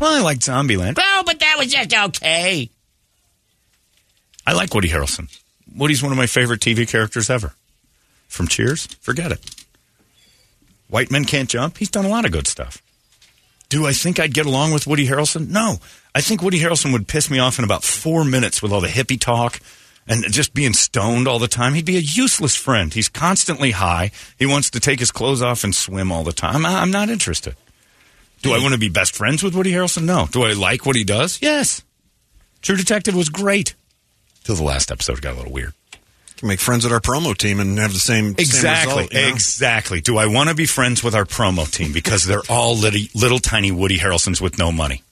Well, I like Zombieland. Oh, but that was just okay. I like Woody Harrelson. Woody's one of my favorite TV characters ever. From Cheers, forget it. White Men Can't Jump, he's done a lot of good stuff. Do I think I'd get along with Woody Harrelson? No. I think Woody Harrelson would piss me off in about four minutes with all the hippie talk and just being stoned all the time. He'd be a useless friend. He's constantly high. He wants to take his clothes off and swim all the time. I'm not interested. Do I want to be best friends with Woody Harrelson? No. Do I like what he does? Yes. True Detective was great. Till the last episode got a little weird. Can make friends with our promo team and have the same Exactly. Same result, you know? Exactly. Do I want to be friends with our promo team because they're all little, little tiny Woody Harrelsons with no money?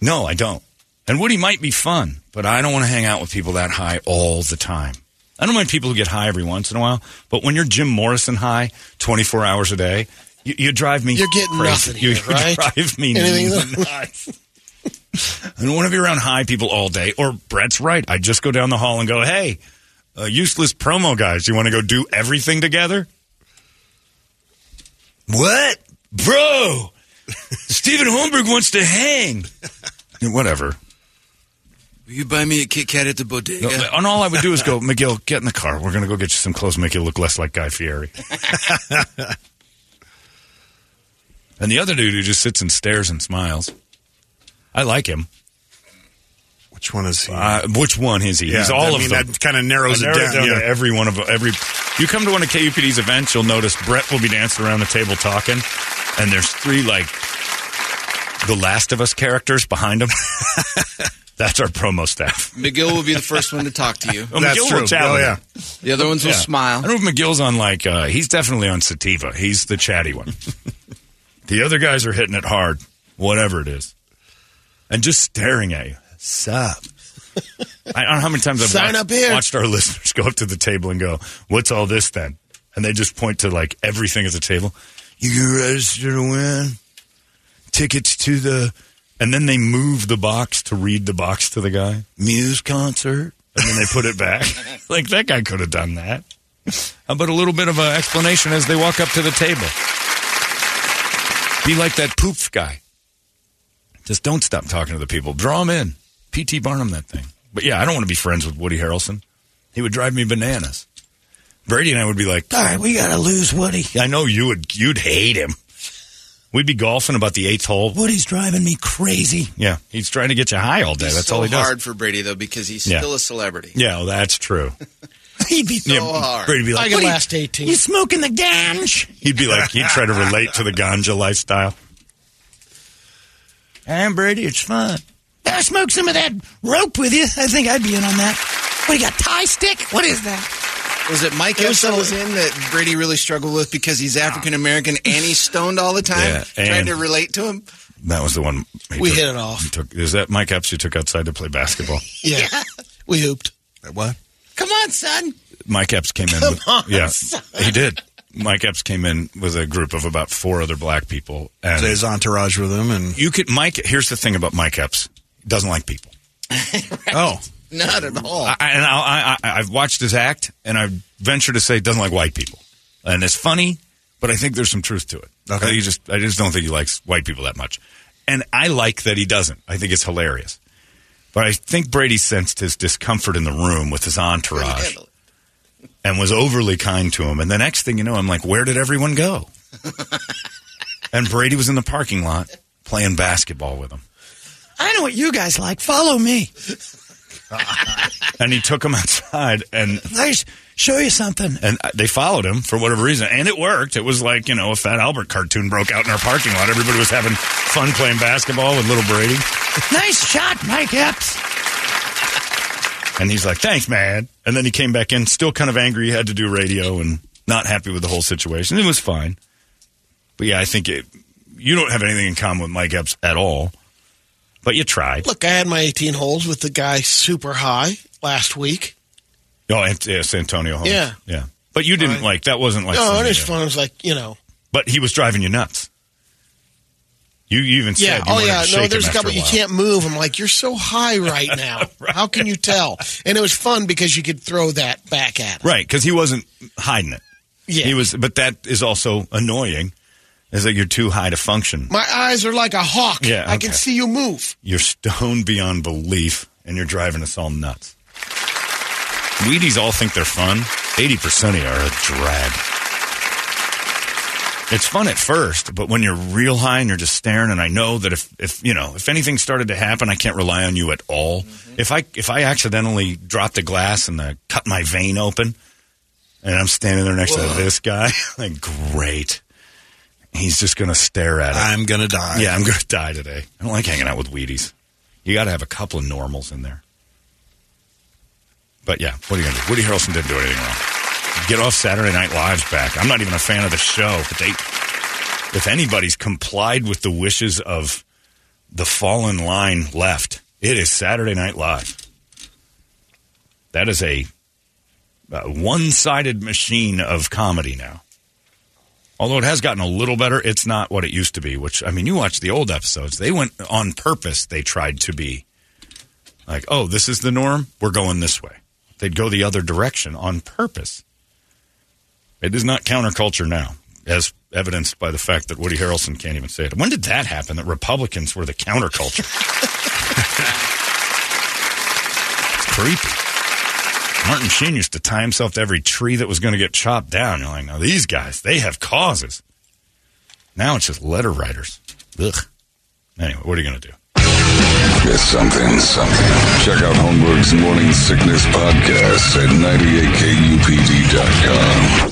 No, I don't. And Woody might be fun, but I don't want to hang out with people that high all the time. I don't mind people who get high every once in a while, but when you're Jim Morrison high 24 hours a day, you, you drive me You're getting crazy. nothing you, here, right? you drive me Anything- nuts. I don't want to be around high people all day. Or Brett's right. I just go down the hall and go, hey, uh, useless promo guys, you want to go do everything together? What? Bro, Stephen Holmberg wants to hang. Whatever. Will you buy me a Kit Kat at the bodega? No, and all I would do is go, McGill, get in the car. We're going to go get you some clothes, make you look less like Guy Fieri. and the other dude who just sits and stares and smiles. I like him. Which one is he? Uh, which one is he? Yeah, He's all I of mean, them. that kinda narrows I it narrowed down, to yeah. every one of every. You come to one of KUPD's events, you'll notice Brett will be dancing around the table talking, and there's three like the Last of Us characters behind him. That's our promo staff. McGill will be the first one to talk to you. Well, That's McGill true. will chat Oh, yeah. The other ones will Yeah. smile. I don't know if McGill's on like uh, he's definitely on sativa. He's the chatty one. the other guys are hitting it hard, whatever it is, and just staring at you. Sup? I don't know how many times I've Sign watched, up here. watched our listeners go up to the table and go, "What's all this then?" And they just point to like everything at the table. You can register to win tickets to the, and then they move the box to read the box to the guy. Muse concert, and then they put it back. like that guy could have done that. How about a little bit of an explanation as they walk up to the table? Be like that poof guy. Just don't stop talking to the people. Draw them in. P.T. Barnum, that thing. But yeah, I don't want to be friends with Woody Harrelson. He would drive me bananas. Brady and I would be like, all right, we got to lose Woody. I know you would, you'd hate him. We'd be golfing about the eighth hole. Woody's driving me crazy. Yeah, he's trying to get you high all day. It's That's so all he does. hard for Brady though because he's Yeah. still a celebrity. Yeah, well, that's true. He'd be so Yeah, hard. Brady'd be like, I can "What are you- last 18. You smoking the ganja? He'd be like, he'd try to relate to the ganja lifestyle. And Brady, it's fun. Can I smoke some of that rope with you. I think I'd be in on that. What, do you got Thai stick? What is that? Was it Mike It Epps that was in that Brady really struggled with because he's African American and he's stoned all the time? Yeah, Trying and- to relate to him. That was the one. he We took- hit it off. he Took, is that Mike Epps you took outside to play basketball? Yeah. We hooped. what? Come on, son. Mike Epps came in. Come with, on, yeah, son. he did. Mike Epps came in with a group of about four other black people, and So his entourage with him, and you could Mike. Here's the thing about Mike Epps: he doesn't like people. oh, Not at all. I, and I, I, I've watched his act, and I venture to say doesn't like white people, and it's funny, but I think there's some truth to it. Okay. he just, I just don't think he likes white people that much, and I like that he doesn't. I think it's hilarious, but I think Brady sensed his discomfort in the room with his entourage Handle it. And was overly kind to him. And the next thing you know, I'm like, where did everyone go? and Brady was in the parking lot playing basketball with him. I know what you guys like. Follow me. and he took him outside and let's show you something. And they followed him for whatever reason, and it worked. It was like you know a Fat Albert cartoon broke out in our parking lot. Everybody was having fun playing basketball with little Brady. nice shot, Mike Epps. And he's like, "Thanks, man." And then he came back in, still kind of angry. He had to do radio and not happy with the whole situation. It was fine, but yeah, I think it, you don't have anything in common with Mike Epps at all. But you tried. Look, I had my 18 holes with the guy super high last week. Oh, and, yes, Antonio Holmes. Yeah. yeah. But you didn't like that. Wasn't like No, it was fun. It was like, you know. But he was driving you nuts. You, you even Yeah. said, you Oh, yeah. to No, shake there's a couple. after You can't move. I'm like, you're so high right now. How can you tell? And it was fun because you could throw that back at him. right? Because he wasn't hiding it. Yeah. He was, but that is also annoying. Is that you're too high to function? My eyes are like a hawk. Yeah, I can see you move. You're stoned beyond belief, and you're driving us all nuts. Wheaties all think they're fun. Eighty percent of you are a drag. It's fun at first, but when you're real high and you're just staring, and I know that if, if you know if anything started to happen, I can't rely on you at all. If I if I accidentally dropped a glass and uh, cut my vein open, and I'm standing there next to this guy, like great. he's just going to stare at it. I'm gonna die. yeah, I'm going to die today. I don't like hanging out with Wheaties. You got to have a couple of normals in there. But yeah, what are you to do? Woody Harrelson didn't do anything wrong. Get off Saturday Night Live's back. I'm not even a fan of the show, but they, if anybody's complied with the wishes of the fallen line left, it is Saturday Night Live. That is a, uh one-sided machine of comedy now. Although it has gotten a little better, it's not what it used to be. Which I mean, you watch the old episodes; they went on purpose. They tried to be like, "Oh, this is the norm. We're going this way." They'd go the other direction on purpose. It is not counterculture now, as evidenced by the fact that Woody Harrelson can't even say it. When did that happen? That Republicans were the counterculture? it's creepy. Martin Sheen used to tie himself to every tree that was going to get chopped down. You're like, now these guys, they have causes. Now it's just letter writers. Ugh. Anyway, what are you going to do? It's something, something. Check out Holmberg's Morning Sickness Podcast at 98kupd.com.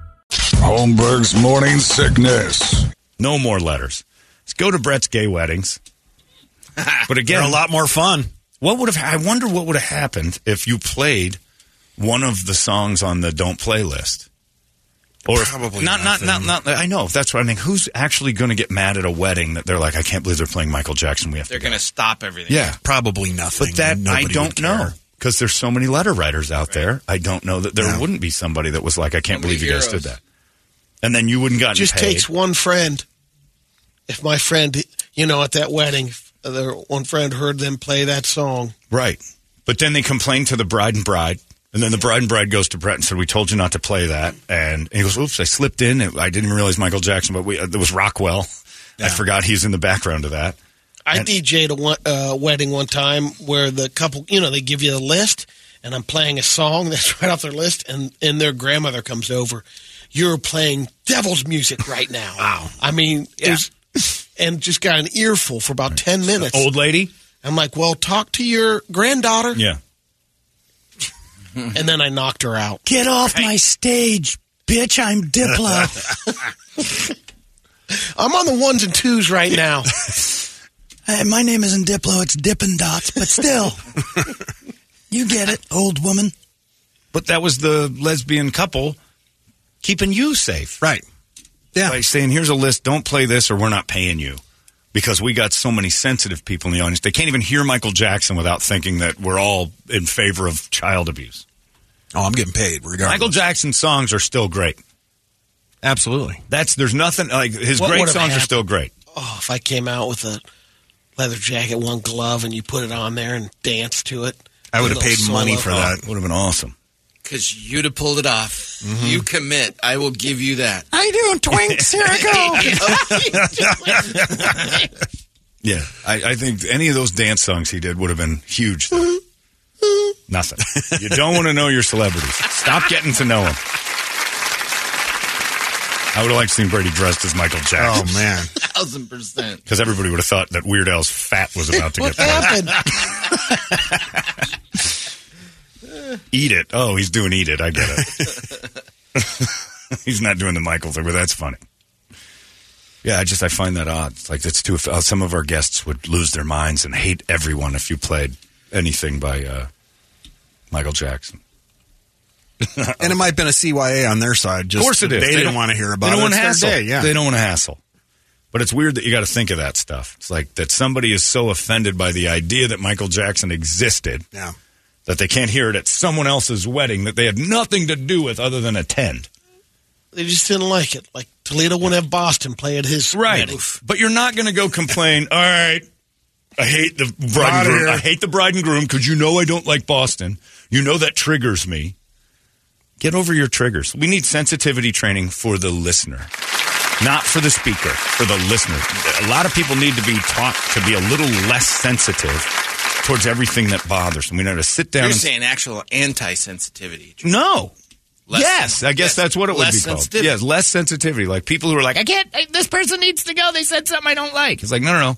Holmberg's Morning Sickness. No more letters. Let's go to Brett's gay weddings. But again, They're a lot more fun. What would have? I wonder what would have happened if you played one of the songs on the "Don't Play" list. Or Probably not, not, not, nothing. not. I know that's what I mean. Who's actually going to get mad at a wedding that they're like, I can't believe they're playing Michael Jackson. We have They're to. going to stop everything. Yeah, Probably nothing. but that I Nobody would don't know because there's so many letter writers out there. I don't know that there Yeah. wouldn't be somebody that was like, I can't So believe you guys did that. And then you wouldn't gotten It just paid. takes one friend. If my friend, you know, at that wedding, their one friend heard them play that song. Right. But then they complain to the bride and bride. And then the bride and bride goes to Brett and said, "We told you not to play that." And he goes, "Oops, I slipped in. I didn't realize Michael Jackson, but we, uh, there was Rockwell. I forgot he's in the background of that." I And- DJ'd a one, uh, wedding one time where the couple, you know, they give you a list, and I'm playing a song that's right off their list, and and their grandmother comes over. You're playing devil's music right now. Wow. I mean, there's, and just got an earful for about ten minutes. Old lady. I'm like, well, talk to your granddaughter, Yeah. and then I knocked her out. Get off my stage, bitch. I'm Diplo. I'm on the ones and twos right now. Hey, my name isn't Diplo, it's Dippin' Dots, but still. You get it, old woman. But that was the lesbian couple keeping you safe. Right. Yeah. By saying, "Here's a list. Don't play this, or we're not paying you." Because we got so many sensitive people in the audience, they can't even hear Michael Jackson without thinking that we're all in favor of child abuse. Oh, I'm getting paid regardless. Michael Jackson songs are still great. Absolutely. That's there's nothing like his What great would've songs are still great. Oh, if I came out with a leather jacket, one glove, and you put it on there and dance to it, I would have A little paid money solo. for that. Would have been awesome. Because you'd have pulled it off. Mm-hmm. You commit. I will give you that. I do, twinks. Here I go. Yeah, I, I think any of those dance songs he did would have been huge. Mm-hmm. Mm-hmm. Nothing. You don't want to know your celebrities. Stop getting to know them. I would have liked to see Brady dressed as Michael Jackson. Oh man. Thousand percent. Because everybody would have thought that Weird Al's fat was about to get played. happened? Eat it. Oh, he's doing eat it. I get it. he's not doing the Michael thing, but that's funny. Yeah, I just I find that odd. It's like it's too. Uh, some of our guests would lose their minds and hate everyone if you played anything by uh, Michael Jackson. and it might have been a CYA on their side. Just of course it is. They, didn't don't- want to hear about they don't it. want to It's their hassle. day, yeah. They don't want to hassle. But it's weird that you got to think of that stuff. It's like that somebody is so offended by the idea that Michael Jackson existed yeah. that they can't hear it at someone else's wedding that they had nothing to do with other than attend. They just didn't like it. Like Toledo wouldn't have Boston play at his wedding. But you're not going to go complain, all right, I hate the bride and groom. I hate the bride and groom because you know I don't like Boston. You know that triggers me. Get over your triggers. We need sensitivity training for the listener. Not for the speaker, for the listener. A lot of people need to be taught to be a little less sensitive towards everything that bothers them. We know to sit down You're and saying actual anti-sensitivity. no. Less yes, I guess that's what it would be called. sensitivity. Yes, less sensitivity. Like people who are like, I can't. I, this person needs to go. They said something I don't like. It's like, no, no, no.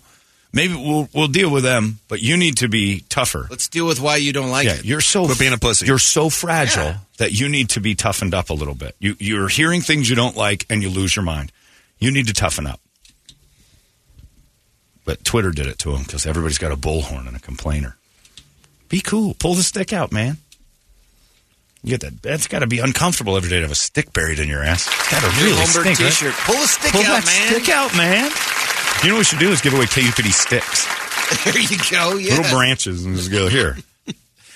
Maybe we'll we'll deal with them, but you need to be tougher. Let's deal with why you don't like yeah, it. you're so Quit being a pussy. You're so fragile Yeah. that you need to be toughened up a little bit. You you're hearing things you don't like and you lose your mind. You need to toughen up. But Twitter did it to him because everybody's got a bullhorn and a complainer. Be cool. Pull the stick out, man. You get that. That's got to be uncomfortable every day to have a stick buried in your ass. Got to really stink. right? T-shirt. Pull a stick Pull out, that man. stick out, man. You know what we should do is give away KUPD sticks, There you go. Yeah. little branches, and just go here.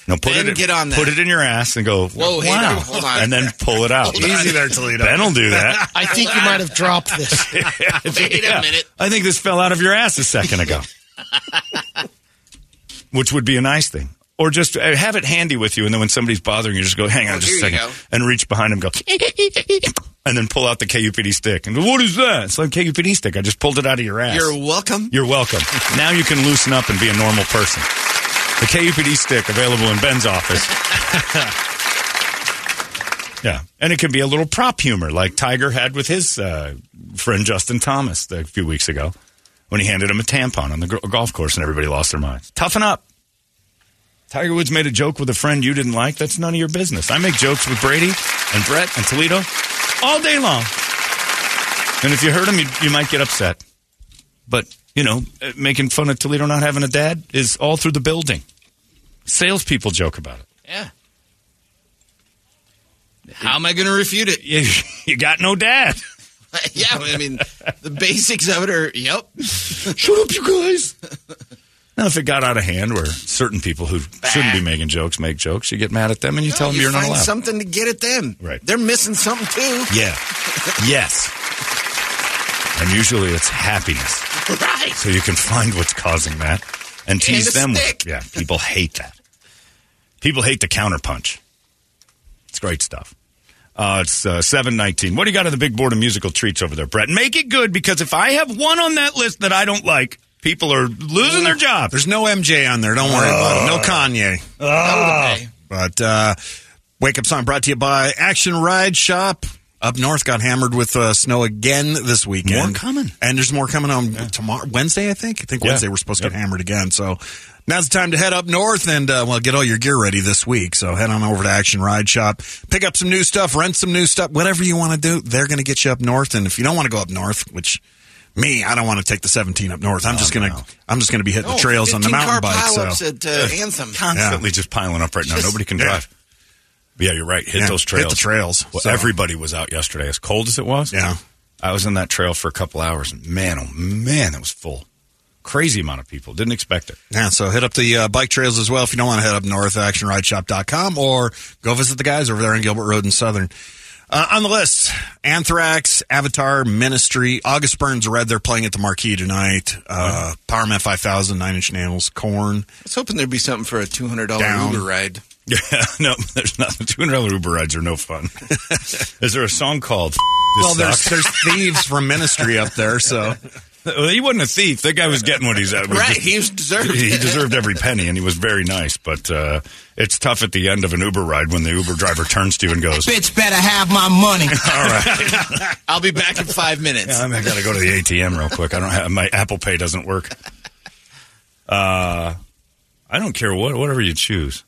No, put Ben, it. in- get on that. Put it in your ass and go. Whoa, hey, wow, there, hold on. and then pull it out. Hold on. Easy there, Toledo. Ben will do that. I think you might have dropped this. Wait a minute. I think this fell out of your ass a second ago, which would be a nice thing. Or just uh, have it handy with you, and then when somebody's bothering you, just go, hang on Oh, just a second, and reach behind him, go, and then pull out the KUPD stick. And go, what is that? It's like KUPD stick. I just pulled it out of your ass. You're welcome. You're welcome. now you can loosen up and be a normal person. The KUPD stick available in Ben's office. yeah, and it can be a little prop humor like Tiger had with his uh, friend Justin Thomas a few weeks ago when he handed him a tampon on the golf course and everybody lost their minds. Toughen up. Tiger Woods made a joke with a friend you didn't like. That's none of your business. I make jokes with Brady and Brett and Toledo all day long. And if you hurt him, you, you might get upset. But, you know, uh, making fun of Toledo not having a dad is all through the building. Salespeople joke about it. Yeah. How am I going to refute it? You, you got no dad. yeah, I mean, the basics of it are, yep. Shut up, you guys. Now, if it got out of hand where certain people who shouldn't be making jokes make jokes, you get mad at them and you tell them you you're not allowed. something to get at them. Right. They're missing something too. Yeah. yes. And usually it's happiness. Right. So you can find what's causing that and tease a them stick. with. Yeah, people hate that. People hate the counterpunch. It's great stuff. Uh, it's uh, seven nineteen. What do you got on the big board of musical treats over there, Brett? Make it good because if I have one on that list that I don't like, people are losing their jobs. There's no MJ on there. Don't worry about it. No Kanye. Okay. But uh, wake up song brought to you by Action Ride Shop. Up north got hammered with uh, snow again this weekend. More coming. and there's more coming on tomorrow, Wednesday. I think. I think Yeah. Wednesday we're supposed to get hammered again. So now's the time to head up north and uh, well get all your gear ready this week. So head on over to Action Ride Shop, pick up some new stuff, rent some new stuff, whatever you want to do. They're going to get you up north. And if you don't want to go up north, which me, I don't want to take the 17 up north. I'm just gonna no. I'm just gonna be hitting Oh, the trails on the mountain bike. So pileups at uh, Anthem. Constantly just piling up right now. Just- Nobody can yeah. drive. But yeah, you're right. Hit Yeah, those hit trails. the trails. Well, So- everybody was out yesterday, as cold as it was. Yeah. I was on that trail for a couple hours. and Man, oh man, it was full. Crazy amount of people. Didn't expect it. Yeah, so hit up the uh, bike trails as well if you don't want to head up north, actionrideshop.com, or go visit the guys over there on Gilbert Road in Southern. Uh, on the list, Anthrax, Avatar, Ministry, August Burns Red, they're playing at the Marquee tonight. Uh, Powerman 5000, Nine Inch Nails, Korn. I was hoping there'd be something for a two hundred dollar Down. Uber ride. Yeah, no, there's nothing. Two hundred dollar Uber rides are no fun. Is there a song called? This Well, there's, there's thieves from Ministry up there, so. Well, he wasn't a thief. That guy was getting what he's at. Right, he was deserved. he deserved every penny, and he was very nice. But uh, it's tough at the end of an Uber ride when the Uber driver turns to you and goes, Bitch better have my money. "All right, I'll be back in five minutes. Yeah, I got to go to the ATM real quick. I don't have my Apple Pay doesn't work. Uh, I don't care what whatever you choose.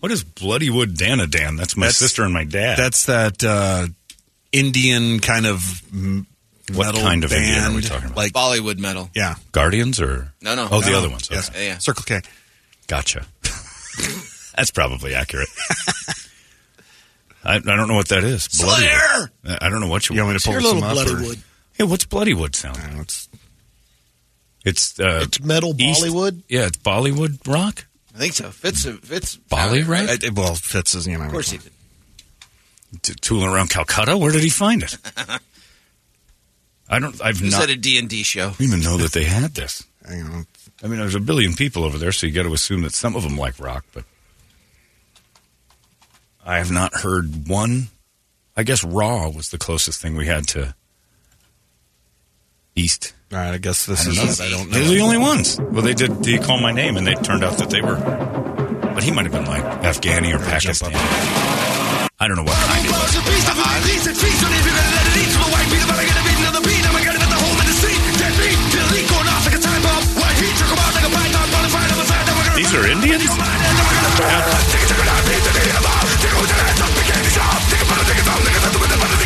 What is Bloodywood Dana Dan? That's my That's- sister and my dad. That's that uh, Indian kind of m- What metal kind of band. Indian are we talking about? Like, Bollywood metal. yeah. Guardians or No, no. Oh, the other ones. Yes. Okay. Yeah. Circle K. Gotcha. That's probably accurate. I, I don't know what that is. Slayer! Bloodywood. I don't know what you, You want me to pull Your some little up? bloody or- wood. Yeah, what's Bloodywood sound? I it's- It's uh, It's metal East- Bollywood. Yeah, it's Bollywood rock. I think so. Fitz, Fitz. Bolly, right? it- it- well, Fitz is, you know. Of course he did. Tooling around Calcutta. Where did he find it? I don't. I've He was not at a D&D show. i even know that they had this. You know, I mean, there's a billion people over there, so you got to assume that some of them like rock, but I have not heard one I guess Raw was the closest thing we had to East. All right, I guess this I is don't know. I don't know. They're the only ones. Well, they did. They call my name, and they turned out that they were. But he might have been like Afghani or Pakistani. I don't know what kind These are Indians.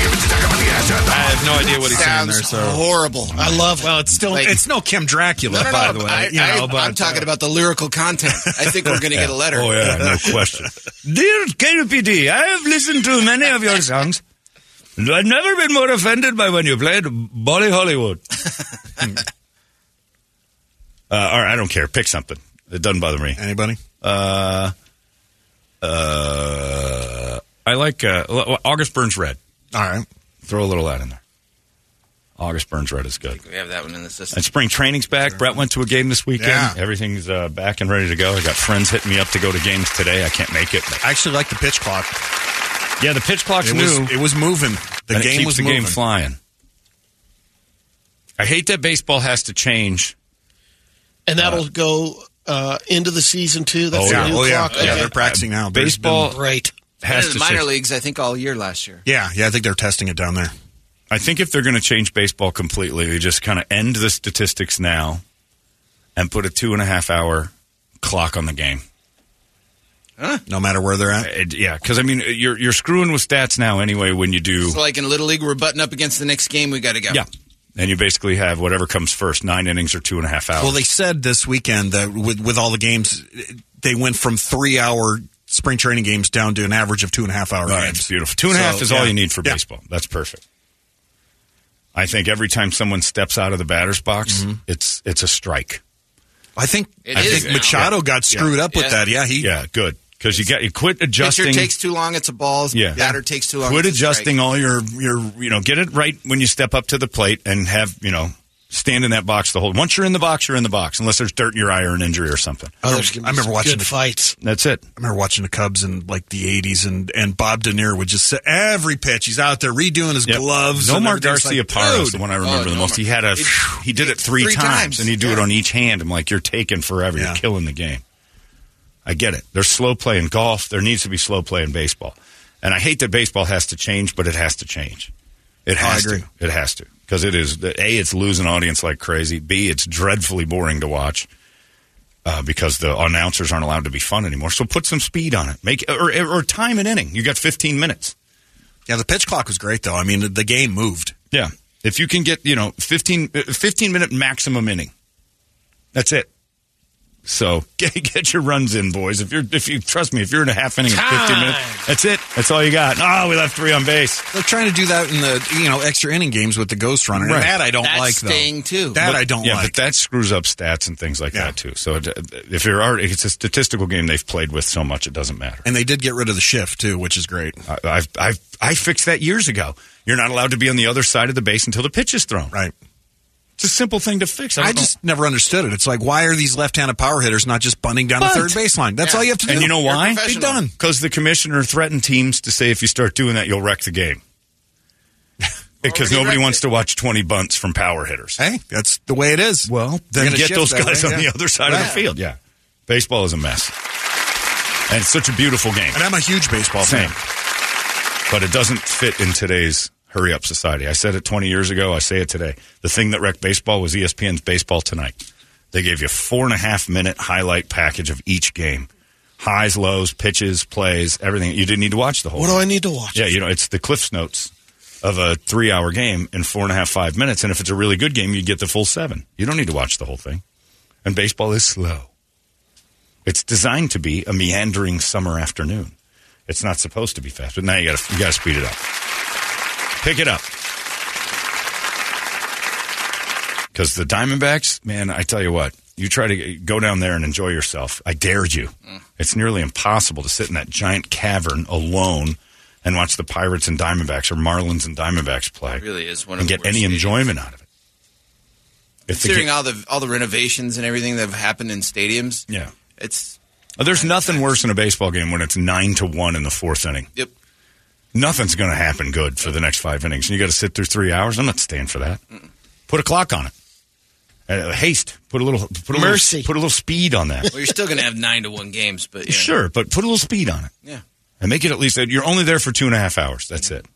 I have no idea what he's saying there. So horrible. I love well, it's still Like- it's no Kim Dracula, No, no, by the way. I, you know, I, but I'm talking uh, about the lyrical content. I think we're going to get a letter. Oh yeah, no question. Dear KPD, I have listened to many of your songs. and I've never been more offended by when you played Bolly Hollywood. uh, all right, I don't care. Pick something. It doesn't bother me. anybody. Uh, uh, I like uh, August Burns Red. All right. Throw a little of that in there. August Burns Red is good. We have that one in the system. And spring training's back. Brett went to a game this weekend. Yeah. Everything's uh, back and ready to go. I got friends hitting me up to go to games today. I can't make it. but- I actually like the pitch clock. yeah, the pitch clock's It new. was it was moving. The and it game keeps was the moving. game flying. I hate that baseball has to change. and that'll go uh, into the season too. That's Oh, the yeah. new Oh yeah, clock. yeah. Okay. They're practicing now. Baseball right? Has to the minor change. leagues, I think all year last year. yeah, yeah. I think they're testing it down there. I think if they're going to change baseball completely, they just kind of end the statistics now and put a two and a half hour clock on the game. Huh? No matter where they're at. It- yeah, because I mean, you're you're screwing with stats now anyway when you do. So, like in Little League, we're butting up against the next game. We got to go. Yeah, and you basically have whatever comes first, nine innings or two and a half hours. Well, they said this weekend that with with all the games, they went from three hour spring training games down to an average of two and a half hour Right, games. it's beautiful. Two and a half So, is all you need for Yeah. baseball. That's perfect. I think every time someone steps out of the batter's box, Mm-hmm. it's it's a strike. I think It I think now. Machado got screwed up with Yeah. that. Yeah, he Yeah, good because you got you quit adjusting. Pitcher takes too long. It's a ball. Yeah. Batter takes too long. quit it's a strike. adjusting all your your you know get it right when you step up to the plate and have you know stand in that box the whole. Once you're in the box, you're in the box unless there's dirt in your eye or an injury or something. Oh, there's I remember some watching good the- fights. That's it. I remember watching the Cubs in like the '80s, and and Bob De Niro would just say every pitch he's out there redoing his Yep. gloves. Nomar and everything's Garcia like, Parra is the one I remember Oh, the most. Nomar. He had a It- he did it three, three times, times, and he'd do it on each hand. I'm like, you're taking forever. Yeah. You're killing the game. I get it. There's slow play in golf. There needs to be slow play in baseball, and I hate that baseball has to change, but it has to change. It has to. It has to because it is a. It's losing audience like crazy. B. It's dreadfully boring to watch. Uh, because the announcers aren't allowed to be fun anymore, so put some speed on it. Make or, or time an inning. You got 15 minutes. Yeah, the pitch clock was great though. I mean, the, the game moved. Yeah. If you can get, you know, 15, uh, 15 minute maximum inning. That's it. So get, get your runs in, boys. If you're, if you trust me, if you're in a half inning of 15 minutes, that's it. That's all you got. Oh, we left three on base. They're trying to do that in the you know extra inning games with the ghost runner. And Right. that I don't That's like staying, though. too. That But- I don't yeah, like. but that screws up stats and things like Yeah. that too. So if you're already, it's a statistical game they've played with so much, it doesn't matter. and they did get rid of the shift too, which is great. I, I've, I've, I fixed that years ago. You're not allowed to be on the other side of the base until the pitch is thrown. Right. It's a simple thing to fix. I, I just never understood it. It's like why are these left-handed power hitters not just bunting down Bunt. the third baseline? That's all you have to do. And you know why? Be done. Because the commissioner threatened teams to say if you start doing that, you'll wreck the game. Because nobody wants it. to watch 20 bunts from power hitters. Hey, that's the way it is. Well, then get those guys way, on yeah. the other side of the field. Yeah. Baseball is a mess. And it's such a beautiful game. And I'm a huge baseball Same. fan. But it doesn't fit in today's hurry up society. I said it 20 years ago. I say it today. The thing that wrecked baseball was ESPN's Baseball Tonight. They gave you a four and a half minute highlight package of each game highs, lows, pitches, plays, everything. You didn't need to watch the whole What thing. do I need to watch? Yeah, you know, it's the Cliff's Notes of a three hour game in four and a half, five minutes. And if it's a really good game, you get the full seven. You don't need to watch the whole thing. And baseball is slow. It's designed to be a meandering summer afternoon. It's not supposed to be fast, but now you got to you got to speed it up. Pick it up. Because the Diamondbacks, man, I tell you what, you try to go down there and enjoy yourself. I dared you. It's nearly impossible to sit in that giant cavern alone and watch the Pirates and Diamondbacks or Marlins and Diamondbacks play It really is one of and the get any stadiums. enjoyment out of it. If the Considering ga- all the all the renovations and everything that have happened in stadiums, yeah, it's there's nothing worse in a baseball game when it's nine to one in the fourth inning. yep. Nothing's going to happen good for the next five innings. And you got to sit through three hours. I'm not staying for that. Put a clock on it. Uh, haste. Put a little. Put a Mercy. Little, put a little speed on that. Well, you're still going to have nine to one games, but yeah. Sure, but put a little speed on it. Yeah. And make it at least. You're only there for two and a half hours. That's it.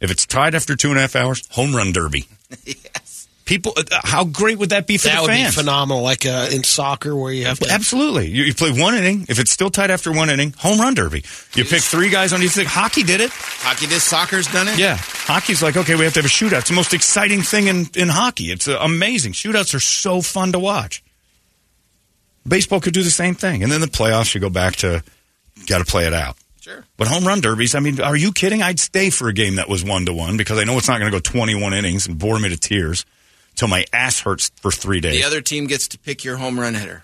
If it's tied after two and a half hours, home run derby. yes. People, uh, how great would that be for that the would fans? be phenomenal, like uh, in soccer where you have to. Absolutely. You, you play one inning. If it's still tied after one inning, home run derby. You pick three guys on each thing. Hockey did it. Hockey did. Soccer's done it. Yeah. Hockey's like, okay, we have to have a shootout. It's the most exciting thing in, in hockey. It's uh, amazing. Shootouts are so fun to watch. Baseball could do the same thing. And then the playoffs, you go back to got to play it out. Sure. But home run derbies, I mean, are you kidding? I'd stay for a game that was one to one because I know it's not going to go 21 innings and bore me to tears till my ass hurts for three days. The other team gets to pick your home run hitter.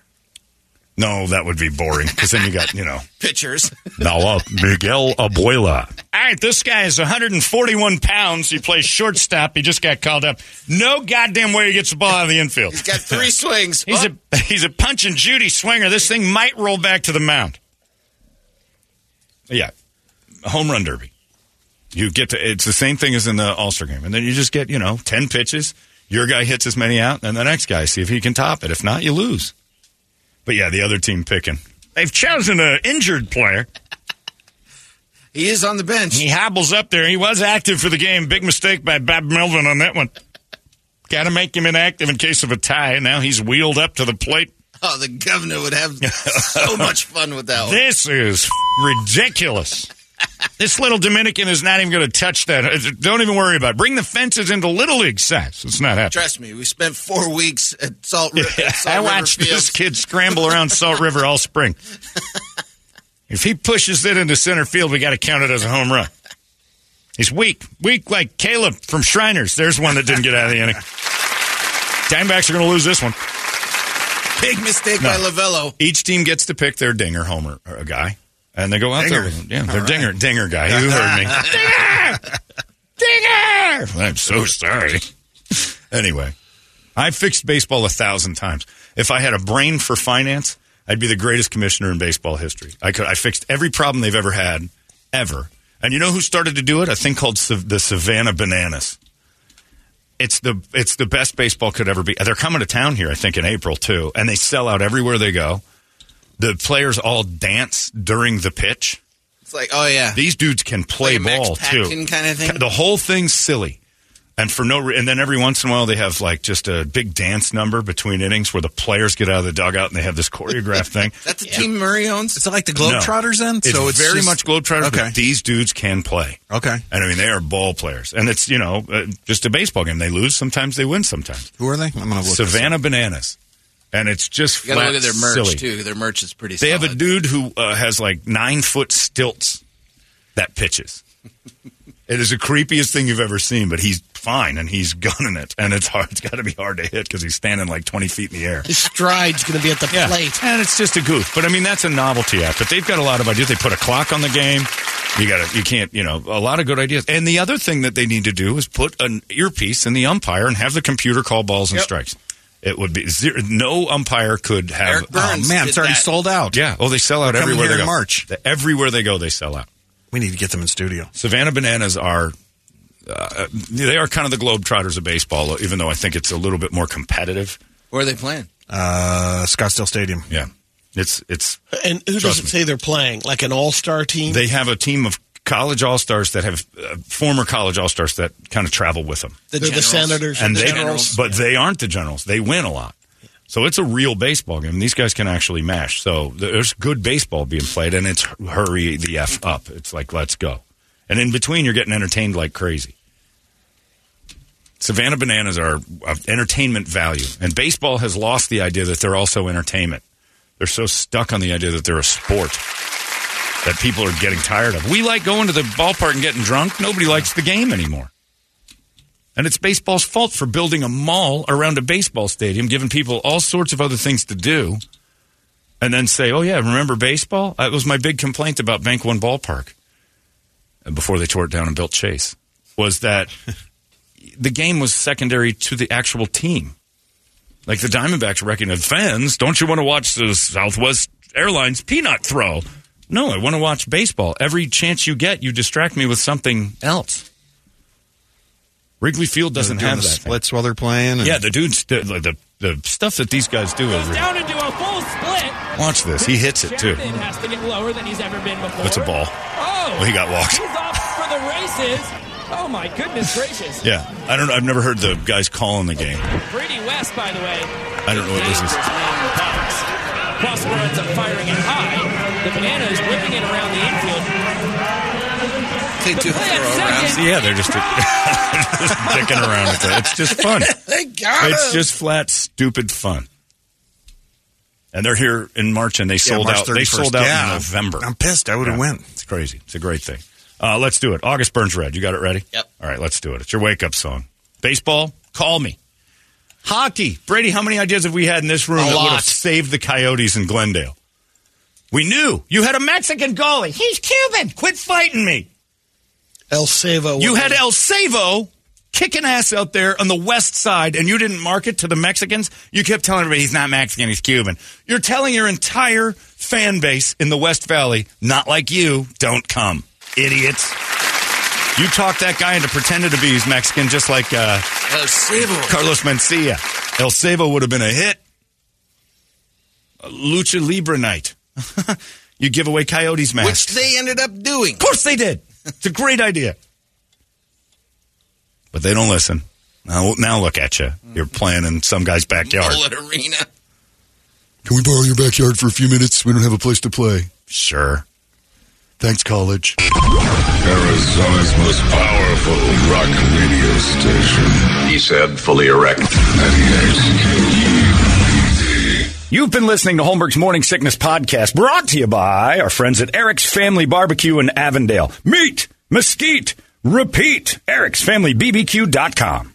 no, that would be boring because then you got, you know. Pitchers. Now, uh, Miguel Abuela. All right, this guy is 141 pounds. He plays shortstop. He just got called up. No goddamn way he gets the ball out of the infield. He's got three swings. He's Oh, a he's a punch and Judy swinger. This thing might roll back to the mound. Yeah, home run derby. You get to it's the same thing as in the All Star game, and then you just get you know ten pitches. Your guy hits as many out, and the next guy see if he can top it. If not, you lose. But yeah, the other team picking. They've chosen an injured player. he is on the bench. He hobbles up there. He was active for the game. Big mistake by Bob Melvin on that one. Got to make him inactive in case of a tie. Now he's wheeled up to the plate. Oh, the governor would have so much fun with that one. This is ridiculous. this little Dominican is not even going to touch that. Uh, Don't even worry about it. Bring the fences into Little League size. It's not happening. Trust me, we spent four weeks at Salt, Ri- at Salt I River watched this kid scramble around Salt River all spring. If he pushes it into center field, we got to count it as a home run. He's weak. Weak like Caleb from Shriners. There's one that didn't get out of the inning. Diamondbacks are going to lose this one. Big mistake No. by Lovullo. Each team gets to pick their dinger homer a guy, and they go out there. Dinger. With him. Yeah, their dinger dinger guy. You heard me. dinger, dinger. I'm so sorry. Anyway, I fixed baseball a thousand times. If I had a brain for finance, I'd be the greatest commissioner in baseball history. I could. I fixed every problem they've ever had, ever. And you know who started to do it? A thing called Sav- the Savannah Bananas. It's the it's the best baseball could ever be. They're coming to town here, I think, in April too, and they sell out everywhere they go. The players all dance during the pitch. It's like, oh yeah, These dudes can play Like a Max ball too. Kinda thing? The whole thing's silly, and for no. Re- and then every once in a while they have like just a big dance number between innings where the players get out of the dugout and they have this choreographed thing. that's the team Murray owns. It's like the No. Globetrotters then? It's, so it's very just- much Globetrotters, Okay. but these dudes can play. Okay. And I mean, they are ball players. And it's, you know, uh, just a baseball game. They lose sometimes, they win sometimes. Who are they? I'm going to look. this up. Savannah Bananas. And it's just You got to flat look at their merch silly. too. Their merch is pretty. They have a dude who uh, has like nine foot stilts that pitches. it is the creepiest thing you've ever seen, but he's fine and he's gunning it. And it's hard. It's got to be hard to hit because he's standing like 20 feet in the air. His stride's going to be at the Yeah. plate. And it's just a goof. But I mean, that's a novelty act. But they've got a lot of ideas. They put a clock on the game. You got to, you can't, you know, a lot of good ideas. And the other thing that they need to do is put an earpiece in the umpire and have the computer call balls and Yep. strikes. It would be zero, no umpire could have. Eric Burns Oh, man, it's already that. sold out. Yeah. Oh, they sell out They're coming everywhere here they in. March. The- Everywhere they go, they sell out. We need to get them in studio. Savannah Bananas are. Uh, they are kind of the Globetrotters of baseball, even though I think it's a little bit more competitive. Where are they playing? Uh, Scottsdale Stadium. Yeah, it's it's And who does Trust it me. say they're playing? Like an all star team? they have a team of college all stars that have uh, former college all stars that kind of travel with them, They're the Senators. and the they Generals. but they aren't the generals. They win a lot, so it's a real baseball game. These guys can actually mash. So there's good baseball being played, and it's hurry the f up. It's like let's go, and in between you're getting entertained like crazy. Savannah Bananas are of entertainment value, and baseball has lost the idea that they're also entertainment. They're so stuck on the idea that they're a sport that people are getting tired of. We like going to the ballpark and getting drunk. Nobody likes the game anymore. And it's baseball's fault for building a mall around a baseball stadium, giving people all sorts of other things to do, and then say, oh, yeah, remember baseball? That was my big complaint about Bank One Ballpark uh, before they tore it down and built Chase, was that the game was secondary to the actual team. Like the Diamondbacks recognize fans, don't you want to watch the Southwest Airlines peanut throw? No, I want to watch baseball. Every chance you get, you distract me with something else. Wrigley Field doesn't Doing have the that. splits while they're playing. and- Yeah, the dudes, the, the, the stuff that these guys do is. Down into a full split. Watch this. He hits it too. Sheridan has to get lower than he's ever been before. That's a ball. Oh, Well, he got walked. He's off for the races. Oh my goodness gracious! Yeah, I don't. I've never heard the guys calling the game. Brady West, by the way. I don't know what this is. Prosper ends up firing it high. The banana is whipping it around the infield. They do play at throw around. second. Yeah, they're just, just dicking around with it. It's just fun. They got It's him. just flat, stupid fun. And they're here in March, and they sold March out. They 31st. sold out Yeah. in November. I'm pissed. I would have Yeah. went. It's crazy. It's a great thing. Uh, let's do it. August Burns Red. You got it ready? Yep. All right, let's do it. It's your wake up song. Baseball, call me. Hockey. Brady, how many ideas have we had in this room A that would have saved the Coyotes in Glendale? We knew. You had a Mexican goalie. He's Cuban. Quit fighting me. El Savo. You had El Savo kicking ass out there on the west side, and you didn't market to the Mexicans. You kept telling everybody he's not Mexican, he's Cuban. You're telling your entire fan base in the West Valley, not like you, don't come, idiots. You talked that guy into pretending to be he's Mexican, just like uh, El Savo. Carlos Mencia. El Savo would have been a hit. A Lucha Libre night. you give away Coyotes masks. Which they ended up doing. Of course they did. It's a great idea. But they don't listen. Now, now look at you. You're playing in some guy's backyard. Mullett Arena. Can we borrow your backyard for a few minutes? We don't have a place to play. Sure. Thanks, college. Arizona's most powerful rock radio station. He said, fully erect. 98 You've been listening to Holmberg's Morning Sickness Podcast, brought to you by our friends at Eric's Family Barbecue in Avondale. Meat, mesquite, repeat. Eric'sFamilyBBQ.com.